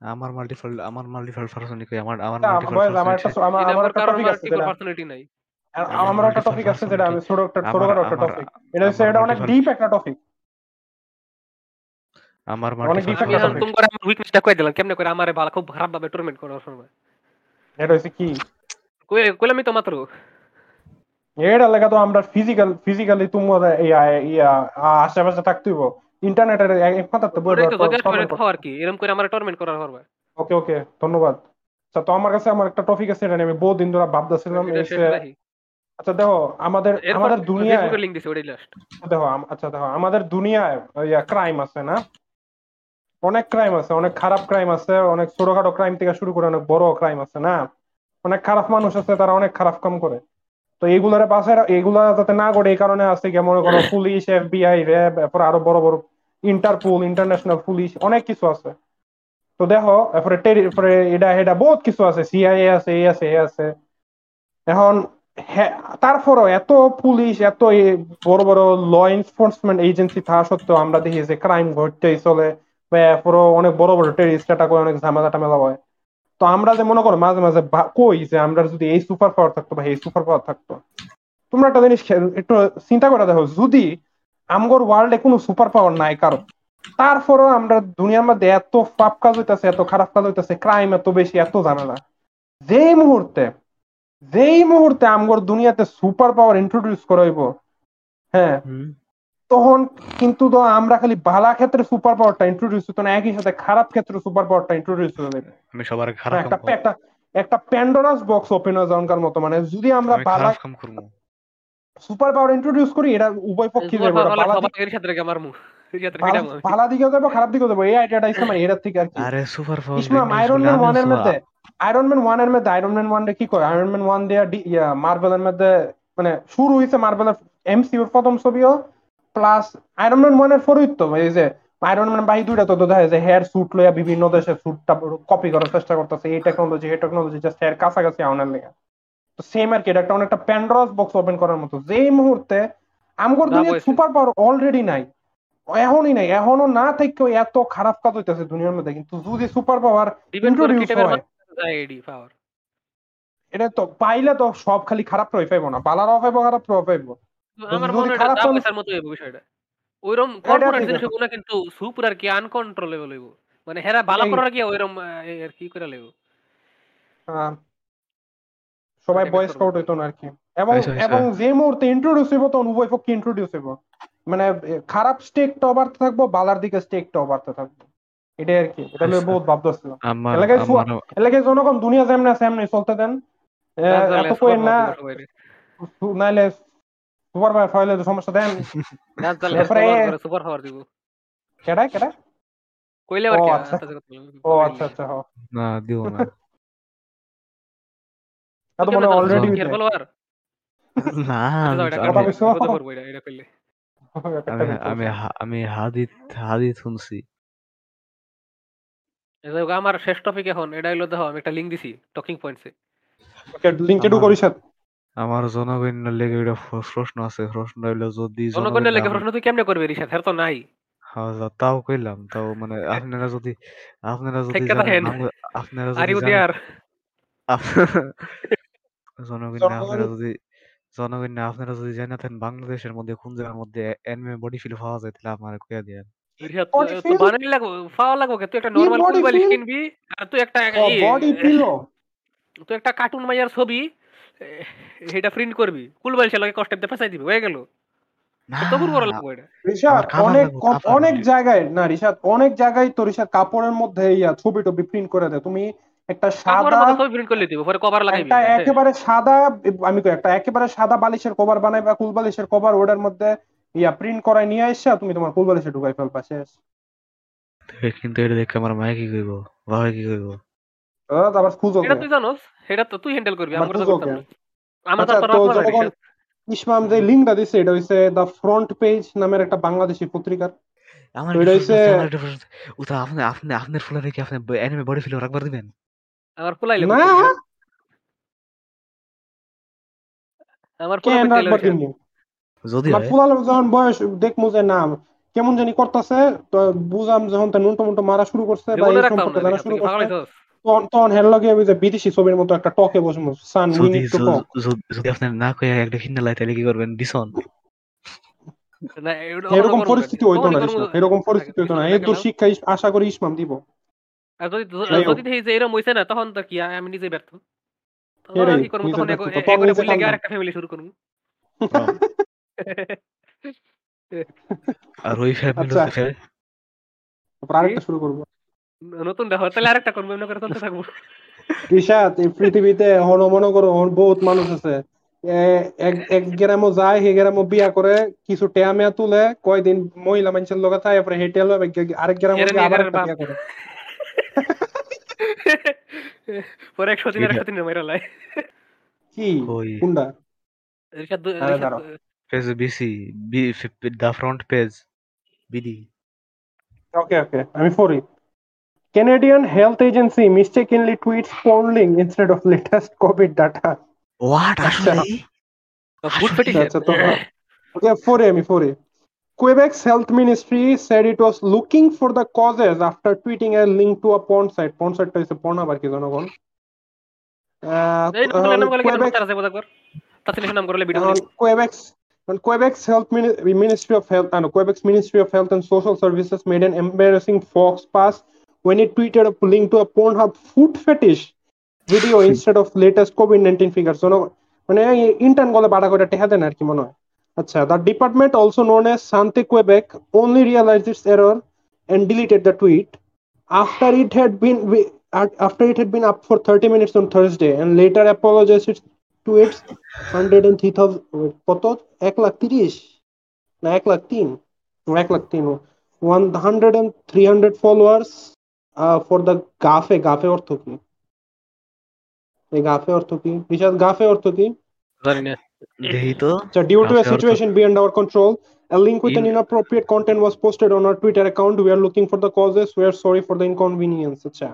আমার মাল্টিপল আমার মাল্টিপল পার্সোনালিটি কই? আমার আমার মাল্টিপল আমার একটা আমার আমার একটা টপিক আছে পার্সোনালিটি নাই। আমার একটা টপিক আছে যেটা আমি ছোট একটা ছোট একটা টপিক এটা হচ্ছে এটা অনেক ডিপ একটা টপিক আমার মাল্টিপল আমি তুমি করে আমার উইকনেসটা কই দিলাম? কেমনে করে আমারে ভালো খুব খারাপ ভাবে টর্মেন্ট করার সময়? এটা হচ্ছে কি? কই কইলামই তো মাত্র। এর লাগা তো আমরা ফিজিক্যাল ফিজিক্যালি তোমার ইয়া ইয়া আশেপাশে থাকতে হইব। ইন্টারনেটের এক কথা তো দেখো আর কি? এরকম করে আমার টর্মেন্ট করার পারবে ওকে ওকে ধন্যবাদ। আচ্ছা তো আমার কাছে আমার একটা টপিক আছে এটা নিয়ে আমি বহুদিন ধরে ভাবতেছিলাম আচ্ছা দেখো আমাদের আমাদের দুনিয়ায় লিংক দিছে ওটাই লাস্ট দেখো আচ্ছা দেখো আমাদের দুনিয়ায় ইয়া ক্রাইম আছে না? অনেক ক্রাইম আছে অনেক খারাপ ক্রাইম আছে অনেক ছোটখাটো ক্রাইম থেকে শুরু করে অনেক বড় ক্রাইম আছে না? অনেক খারাপ মানুষ আছে তারা অনেক খারাপ কাম করে। তো এইগুলার পাশে এগুলা যাতে না করে এই কারণে আছে কি মনে করো পুলিশ এফবিআই র্যাব, এরপর আরও বড় বড় ইন্টারপোল, ইন্টারন্যাশনাল পুলিশ অনেক কিছু আছে। তো দেখো, এরপরে এটা এটা বহুত কিছু আছে সিআইএ আছে এ আছে এই আছে। এখন তারপরও এত পুলিশ, এত এ বড় বড় ল এনফোর্সমেন্ট এজেন্সি থাকা সত্ত্বেও আমরা দেখি যে ক্রাইম ঘটতেই চলে, বা এরপরও অনেক বড় বড় টেরিস্ট অনেক ঝামেলা টামেলা হয়। তো আমরা যে মনে করো মাঝে মাঝে কই যে আমরা যদি এই সুপার পাওয়ার থাকতো বা এই সুপার পাওয়ার থাকতো, তোমরা একটা জিনিস একটু চিন্তা করে দেখো, যদি আমগর ওয়ার্ল্ডে কোনো সুপার পাওয়ার নাই কারও, তারপরও আমরা দুনিয়ার মধ্যে এত পাপ কাজ হইতাছে, এত খারাপ কাজ হইতাছে ক্রাইম এত বেশি, এত ঝামেলা। যেই মুহূর্তে যেই মুহূর্তে আমগর দুনিয়াতে সুপার পাওয়ার ইন্ট্রোডিউস করাইব হ্যাঁ হুম। তখন কিন্তু তো আমরা খালি ভালা ক্ষেত্রে সুপার পাওয়ারটা ইন্ট্রোডিউস হতো না একই সাথে খারাপ ক্ষেত্রে সুপার পাওয়ারটা ইন্ট্রোডিউস হয়ে যাবে আমি সবার খারাপ একটা একটা একটা প্যান্ডোরাস বক্স ওপেন হয়ে যাওয়ার মতো মানে যদি আমরা আমি ভালা কাম করব। সুপার পাওয়ার ইন্ট্রোডিউস করি এটা উভয় পক্ষে যাবে ভালা ভালা- দিকেও যাব খারাপ দিকেও যাব এই আইডিয়াটা ইসলাম এর থেকে আর কি। আরে super power Ismam Iron Man ওয়ানের মধ্যে আয়রন ম্যান ওয়ানের মধ্যে আয়রন ম্যান ওয়ান কি কয়? আয়রন ম্যান ওয়ান দেয়া মার্বেলের মধ্যে মানে শুরু হয়েছে মার্বেলের এমসিউর প্রথম ছবিও। প্লাস আয়রন ম্যান ওয়ানের ফরিত তো এই যে আয়রন ম্যান বাহি দুইটা তো দেখা যায় যে হেয়ার স্যুট লইয়া বিভিন্ন দেশে স্যুটটা কপি করার চেষ্টা করতেছে এই টেকনোলজি এই টেকনোলজি জাস্ট হেয়ার কাছাকাছি আনার লেগে। তো সেম আর কি এটা একটা অনেকটা প্যান্ড্রস বক্স ওপেন করার মতো। যেই মুহূর্তে আমগর দুনিয়া সুপার পাওয়ার অলরেডি নাই এখনই নাই এখনও না থেকে এত খারাপ কাজ হইতেছে দুনিয়ার মধ্যে কিন্তু যদি সুপার পাওয়ার ইন্ট্রোডিউস হয় এটা তো পাইলে তো সব খালি খারাপ রয়ে পাইবো না বালারাও পাইবো খারাপ রয়ে পাইবো আমার মনে হয় দাম পয়সার মতো হইব বিষয়টা। ওইরকম কর্পোরেট জিনিস হইব না কিন্তু সুপার আর কি আনকন্ট্রোলেবল হইব। মানে হেরা বালা এই- করার কি ওইরকম আর কি করে লাগবে আহ, সবাই বয়েস। স্কাউট হইতো না আর কি। এবং আচ্ছা, আচ্ছা। এবং যে মুহূর্তে ইন্ট্রোডিউস হইব তখন উভয় পক্ষে ইন্ট্রোডিউস হইব। মানে খারাপ স্টেকটাও বাড়তে থাকব বালার দিকে স্টেকটাও বাড়তে থাকব। এটাই আর কি। এটা লইয়া আচ্ছা। বহুত ভাবতেছিল আমার এলাকায় এলাকায় জনগণ দুনিয়া যেমন আছে এমনি চলতে দেন। এত কই না। নাইলে সুপার ভাই ফাইলে তো সমস্যা দেন। এরপরে- করে সুপার পাওয়ার দিব। কেডা কেডা? কইলে আবার ও, কি আচ্ছা। ও আচ্ছা আচ্ছা হ। না দিও না। এত কেমনে মনে অলরেডি সুপার follower? না তো- কথা কইছো? বিপদে পড়ব এটা, এটা কইলে। আমি আমি আমি হাদিত হাদিত শুনছি। এই আমার শেষ টপিক এখন। এটা হইল দেখো আমি একটা লিঙ্ক দিছি টকিং পয়েন্টসে লিংকে ঢু আমার- করিস আমার জনগণের লেগে এটা প্রশ্ন আছে। প্রশ্ন হইল যদি জনগণের লেগে প্রশ্ন তুই কেমনে করবি রিসাদ হের তো নাই। হ্যাঁ, যা- তাও কইলাম তাও মানে আপনারা যদি আপনারা যদি জানেন আপনারা যদি জনগণ আপনারা যদি জনগণ আপনারা যদি জানেন বাংলাদেশের মধ্যে কোন জায়গার মধ্যে এনিমে বডি ফিল পাওয়া যায় তাহলে আমার কইয়া দেন তো? বানানি লাগবো পাওয়া লাগবো কে? তুই একটা নরমাল feel? কিনবি আর তুই একটা ই- বডি পিলো তুই একটা কার্টুন মাইয়ার ছবি এটা প্রিন্ট করবি। কুলবালিশের লগে কষ্ট ফেসাই দিবি হয়ে গেল। না তো বড় লাগবো এটা অনেক অনেক জায়গায় না রিশাদ অনেক জায়গায় তো রিশাদ কাপড়ের মধ্যে ইয়া ছবি টবি প্রিন্ট করে দেয়। তুমি একটা সাদা ছবি প্রিন্ট দিব পরে কভার লাগাইবি। একটা একেবারে সাদা আমি কই একটা একেবারে সাদা বালিশের কভার বানাই বা কুল বালিশের কভার ওটার মধ্যে ইয়া প্রিন্ট করায় নিয়ে আসছা তুমি তোমার কুল বালিশে ঢুকাই ফেলবা শেষ। কিন্তু এটা দেখে আমার মায়ে কি কইব? বাবা কি কইব? আহ, আবার খুঁজো এটা তুই জানোস এটা তো তুই হ্যান্ডেল করবি আমরা তো করতাম আমরা তো তোর তো আপনার ইসমাম যে লিঙ্কটা দিছে এটা হইছে দ্য ফ্রন্ট পেজ নামের একটা বাংলাদেশি পত্রিকার। আমার এটা হইছে- আমার একটা প্রশ্ন আছে। উতা আপনি আপনি আপনার ফুলারে কি আপনি এনিমে বডি ফিল রাখবার দিবেন? আমার ফুলাইলে না। আমার যদি আমার হয়। যখন বয়স দেখমু যে না কেমন জানি করতেছে তো বুঝাম যখন তার নুনটো মুন্টো মারা শুরু করছে বা এই সম্পর্কে জানা শুরু তুই কি পাগল করছে হইছস? তখন হের লগে ওই যে বিদেশি ছবির মতো একটা টকে বসবো সান উই যদি নিড টু টক। যদি- যদি- যদি আপনি না কয়ে একটা কিনে লাই তাহলে কি করবেন? দিছন এরকম পরিস্থিতি হইতো না। এরকম পরিস্থিতি হইতো না। এই শিক্ষা আশা করি ইসমাম দিব। আর যদি যদি দেখি যে এরকম হইছে না তখন তো কি আমি নিজে ব্যর্থ। তখন কি করব? তখন ফ্যামিলি শুরু করব। আর ওই ফ্যামিলি আচ্ছা। তারপর আরেকটা শুরু করব। নতুন দেখো তাহলে আরেকটা করব এমনি করে চলতে থাকব। রিশাদ এই পৃথিবীতে হন মনে করো হন বহুত মানুষ আছে। এ- এক এক গ্রামও যায় হে গ্রামও বিয়া করে কিছু টেয়া মেয়া তুলে কয়দিন মহিলা মানুষের লোক থাকে এরপরে হেঁটে এলো আরেক গ্রামে আবার একটা বিয়া করে। পরে একশো দিন একশো দিনের মাইরা লাই কি? Rishad page BC B the front page BD. Okay okay আমি পড়ি। Canadian health agency mistakenly tweets porn link instead of latest COVID data. What আচ্ছা। আসলে ফুড ফেটিশন আচ্ছা, তো- Okay, for আমি for Quebec's health ministry said it was looking for the causes after tweeting a link to a porn site. Porn site টা হচ্ছে porn আবার কি জনগণ? আহ, এই নাম করলে নাম করলে কি Quebec- নাম আছে বোধ একবার তাতে নাম করলে video on Quebec's on Quebec's health Mini- ministry of health and Quebec's ministry of health and social services made an embarrassing fox pass when it tweeted a link to a Pornhub food fetish video instead of latest COVID-19 figures. So, no, মানে intern গলে বাড়া করে টেহা দেন আর কি মনে হয় আচ্ছা the department also known as Sante Quebec only realized its error and deleted the tweet after it had been after it had been up for 30 minutes on Thursday and later apologized to its hundred and three thousand কত এক লাখ তিরিশ না এক লাখ তিন এক লাখ তিন one hundred and three hundred followers for the গাফে গাফে অর্থ কি এই গাফে অর্থ কি বিশাল গাফে অর্থ কি জানি না দেখি তো So due to a Gafe অর্থ- situation beyond our control, a link with an In- inappropriate content was posted on our Twitter account. We are looking for the causes. We are sorry for the inconvenience. Acha.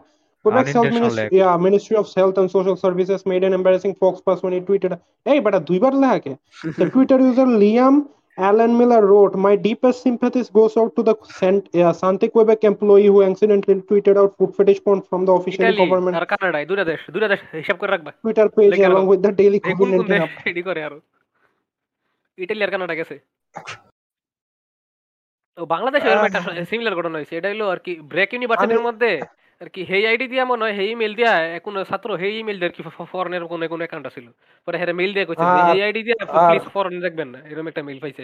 Quebec's health Unintentional ministry, act. yeah, Ministry of Health and Social Services made an embarrassing fox pass when he tweeted, "Hey, but দুইবার লেখা The Twitter user Liam Alan Miller wrote, My deepest sympathies goes out to the Sant- uh, Sante Quebec employee who accidentally tweeted out food fetish porn from the official Italy government Twitter page along with the daily এই কোন কোন COVID-19 দেশ update. এডি করে আরও Italy আর Canada গেছে তো বাংলাদেশে সিমিলার ঘটনা হয়েছে এটা হলো আর কি ব্রেক ইউনিভার্সিটির মধ্যে আর কি হেই আইডি দিয়া মনে হয় হেই ইমেল দিয়া কোন ছাত্র হেই ইমেল দিয়ে আর কি ফরেনের কোন কোন অ্যাকাউন্ট ছিল পরে হেরে মেইল দিয়ে কইছে এই আইডি দিয়া প্লিজ ফরেন দেখবেন না এরকম একটা মেইল পাইছে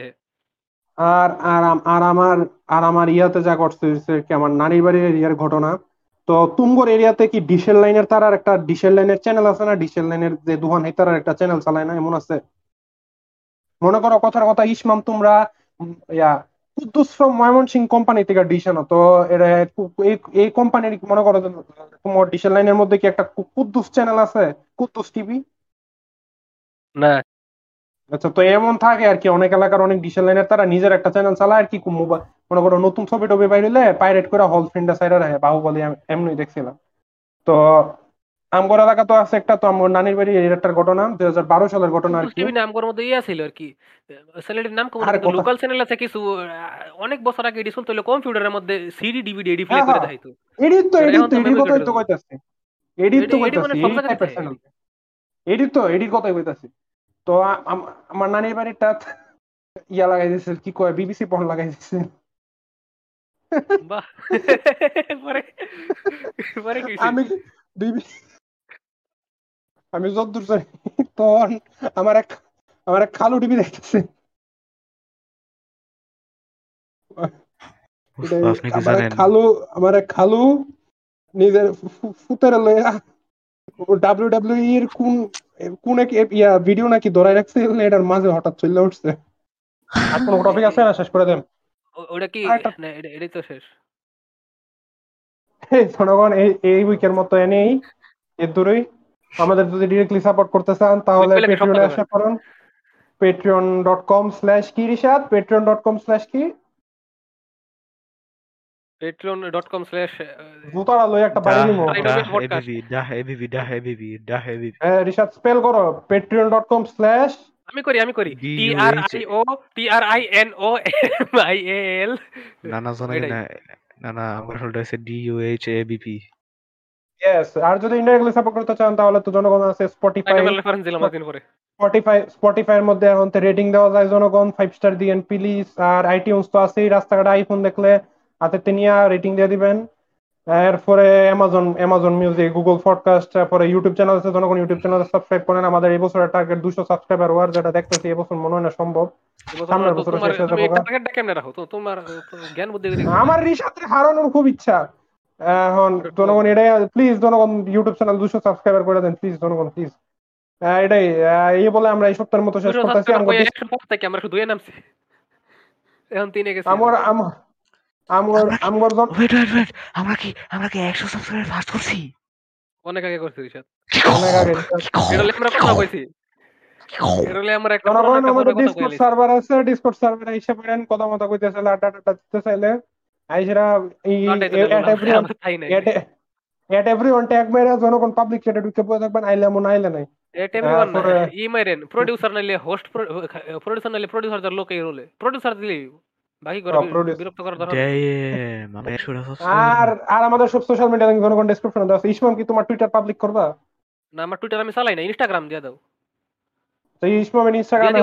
আর আর আর আমার আর আমার ইয়াতে যা হচ্ছে কি আমার নানির বাড়ির এরিয়ার ঘটনা। তো তুমগর এরিয়াতে কি ডিশেল লাইনের তার আর একটা ডিশেল লাইনের চ্যানেল আছে না? ডিশেল লাইনের যে দুহান হেতার আর একটা চ্যানেল চালায় না এমন আছে। মনে করো কথার কথা ইসমাম তোমরা ইয়া কুদ্দুস ফ্রম ময়মনসিং কোম্পানি থেকে ডিশ আনো তো এরা এই- কোম্পানির মনে করো তোমার ডিশেল লাইনের মধ্যে কি একটা কুদ্দুস চ্যানেল আছে? কুদ্দুস টিভি না। আচ্ছা তো এমন থাকে আর কি অনেক এলাকার অনেক ডিসেল লাইনের তারা নিজের একটা চ্যানেল চালায় আর কি মোবাইল মনে করো নতুন ছবি টবি বাইরে পাইরেট করে হল ফ্রেন্ডা সাইডে রাখে বাহুবলী এম- এমনি দেখছিলাম। তো আমগর এলাকা তো আছে একটা তো আমার নানির বাড়ি এটার ঘটনা দুই হাজার বারো সালের ঘটনা আর কি। টিভি নাম করার মধ্যে ইয়া ছিল আর কি। চ্যানেলের নাম কোন লোকাল চ্যানেল আছে কিছু অনেক বছর আগে এডিশন তো কম্পিউটারের মধ্যে সিডি ডিভিডি এডি প্লে করে হ্যাঁ। দেখাইতো। এডিট তো এডিট তো এডিট কথাই তো কইতাছি। এডিট তো এডি- এডি মানে কইতাছি। তো এডিট কথাই কইতাছি। তো আমার নানির বাড়িটা ইয়া লাগাই দিছে কি কয় বিবিসি পন লাগাই দিছে বাহ। পরে পরে কি আমি বিবি আমি যতদূর জানি তখন আমার এক আমার এক খালু টিভি দেখতেছে। খালু আমার এক খালু নিজের ফুতের লইয়া ডাব্লিউ ডাব্লিউ এর কোন কোন এক ইয়া ভিডিও নাকি ধরাই রাখছে এটার মাঝে হঠাৎ চলে উঠছে। আর কোনো টপিক আছে না? শেষ করে দেন। ওটা কি? এটাই তো শেষ। জনগণ এই এই উইকের মতো এনেই এর দূরই। আমাদের যদি ডিরেক্টলি সাপোর্ট করতে চান তাহলে পেট্রিয়নে এসে পড়ুন পেট্রিয়ন ডট কম স্ল্যাশ কি Rishad Patreon dot com slash কি? Patreon.com slash জুতারা লই একটা get podcast. এবিবি ডাহ এবিবি ডাহ এবিবি ডাহ এবিবি। হ্যাঁ রিশাদ স্পেল করো। পেট্রিয়ন ডট কম স্ল্যাশ আমি করি আমি করি। T R I O T R I N O M I A L. না না জানা এটাই। না না না আমার আছে D U H A BP yes আর যদি ইনডাইরেক্টলি সাপোর্ট করতে চান তাহলে তো জনগণ আছে স্পটিফাই রেফারেন্স দিলাম একদিন পরে। স্পটিফাই স্পটিফাইয়ের মধ্যে এখন রেটিং দেওয়া যায় জনগণ ফাইভ স্টার দিয়েন প্লিজ আর আইটিউন্স তো আছেই রাস্তাঘাটে আইফোন দেখলে হাতে নিয়ে রেটিং দিয়ে দিবেন। এরপরে Amazon Amazon music Google podcast তারপরে ইউটিউব চ্যানেল আছে জনগণ ইউটিউব চ্যানেল সাবস্ক্রাইব করেন। আমাদের এই বছরের টার্গেট দুশো সাবস্ক্রাইবার হওয়ার যেটা দেখতেছি এবছর মনে হয় না সম্ভব। সামনের বছর শেষ হয়ে যাব তোমার জ্ঞান বুদ্ধি আমার রিসাতে হারানোর খুব ইচ্ছা। এখন জনগণ এটাই প্লিজ জনগণ ইউটিউব চ্যানেল দুশো সাবস্ক্রাইবার করে দেন প্লিজ জনগণ প্লিজ এটাই এই বলে আমরা এই সপ্তাহের মতো শেষ করতেছি আমরা শুধু নামছি। এখন তিনে গেছি। আমার আমার আমার আমার ওয়েট ওয়েট ওয়েট আমরা কি আমরা কি 100 সাবস্ক্রাইবার ফাস্ট করছি? অনেক আগে করছি রিশাদ। অনেক আগে এটা আমরা কথা কইছি। আমরা একটা আমাদের কথা ডিসকর্ড সার্ভার আছে ডিসকর্ড সার্ভারে এসে পড়েন কথা মতো কইতে চাইলে আড্ডা টাড্ডা দিতে চাইলে। মেরে জনগণ পাবলিক চ্যাটে ঢুকে পড়ে থাকবেন আইলে এমন আইলে নাই এটা এভরিওয়ান ই মাইরেন প্রোডিউসার নাইলে হোস্ট প্রোডিউসার নাইলে প্রোডিউসার যার লোক এই রোলে প্রোডিউসার দিলে বাকি করে বিরক্ত করার দরকার ড্যাম আমরা 100 আর আর আমাদের সব সোশ্যাল মিডিয়া লিংক জনগণ ডেসক্রিপশনে দেওয়া আছে ইসমাম কি তোমার টুইটার পাবলিক করবা না আমার টুইটার আমি চালাই না ইনস্টাগ্রাম দিয়ে দাও তো এই ইসমামের ইনস্টাগ্রাম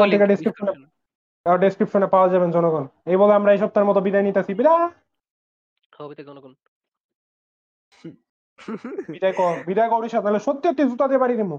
ডেসক্রিপশনে পাওয়া যাবেন জনগণ এই বলে আমরা এই সপ্তাহের মতো বিদায় নিতেছি বিদায় হবে কোন বিদায় কর বিদায় করিস সত্যি সত্যি জুতা দিয়ে বাড়ি দিমু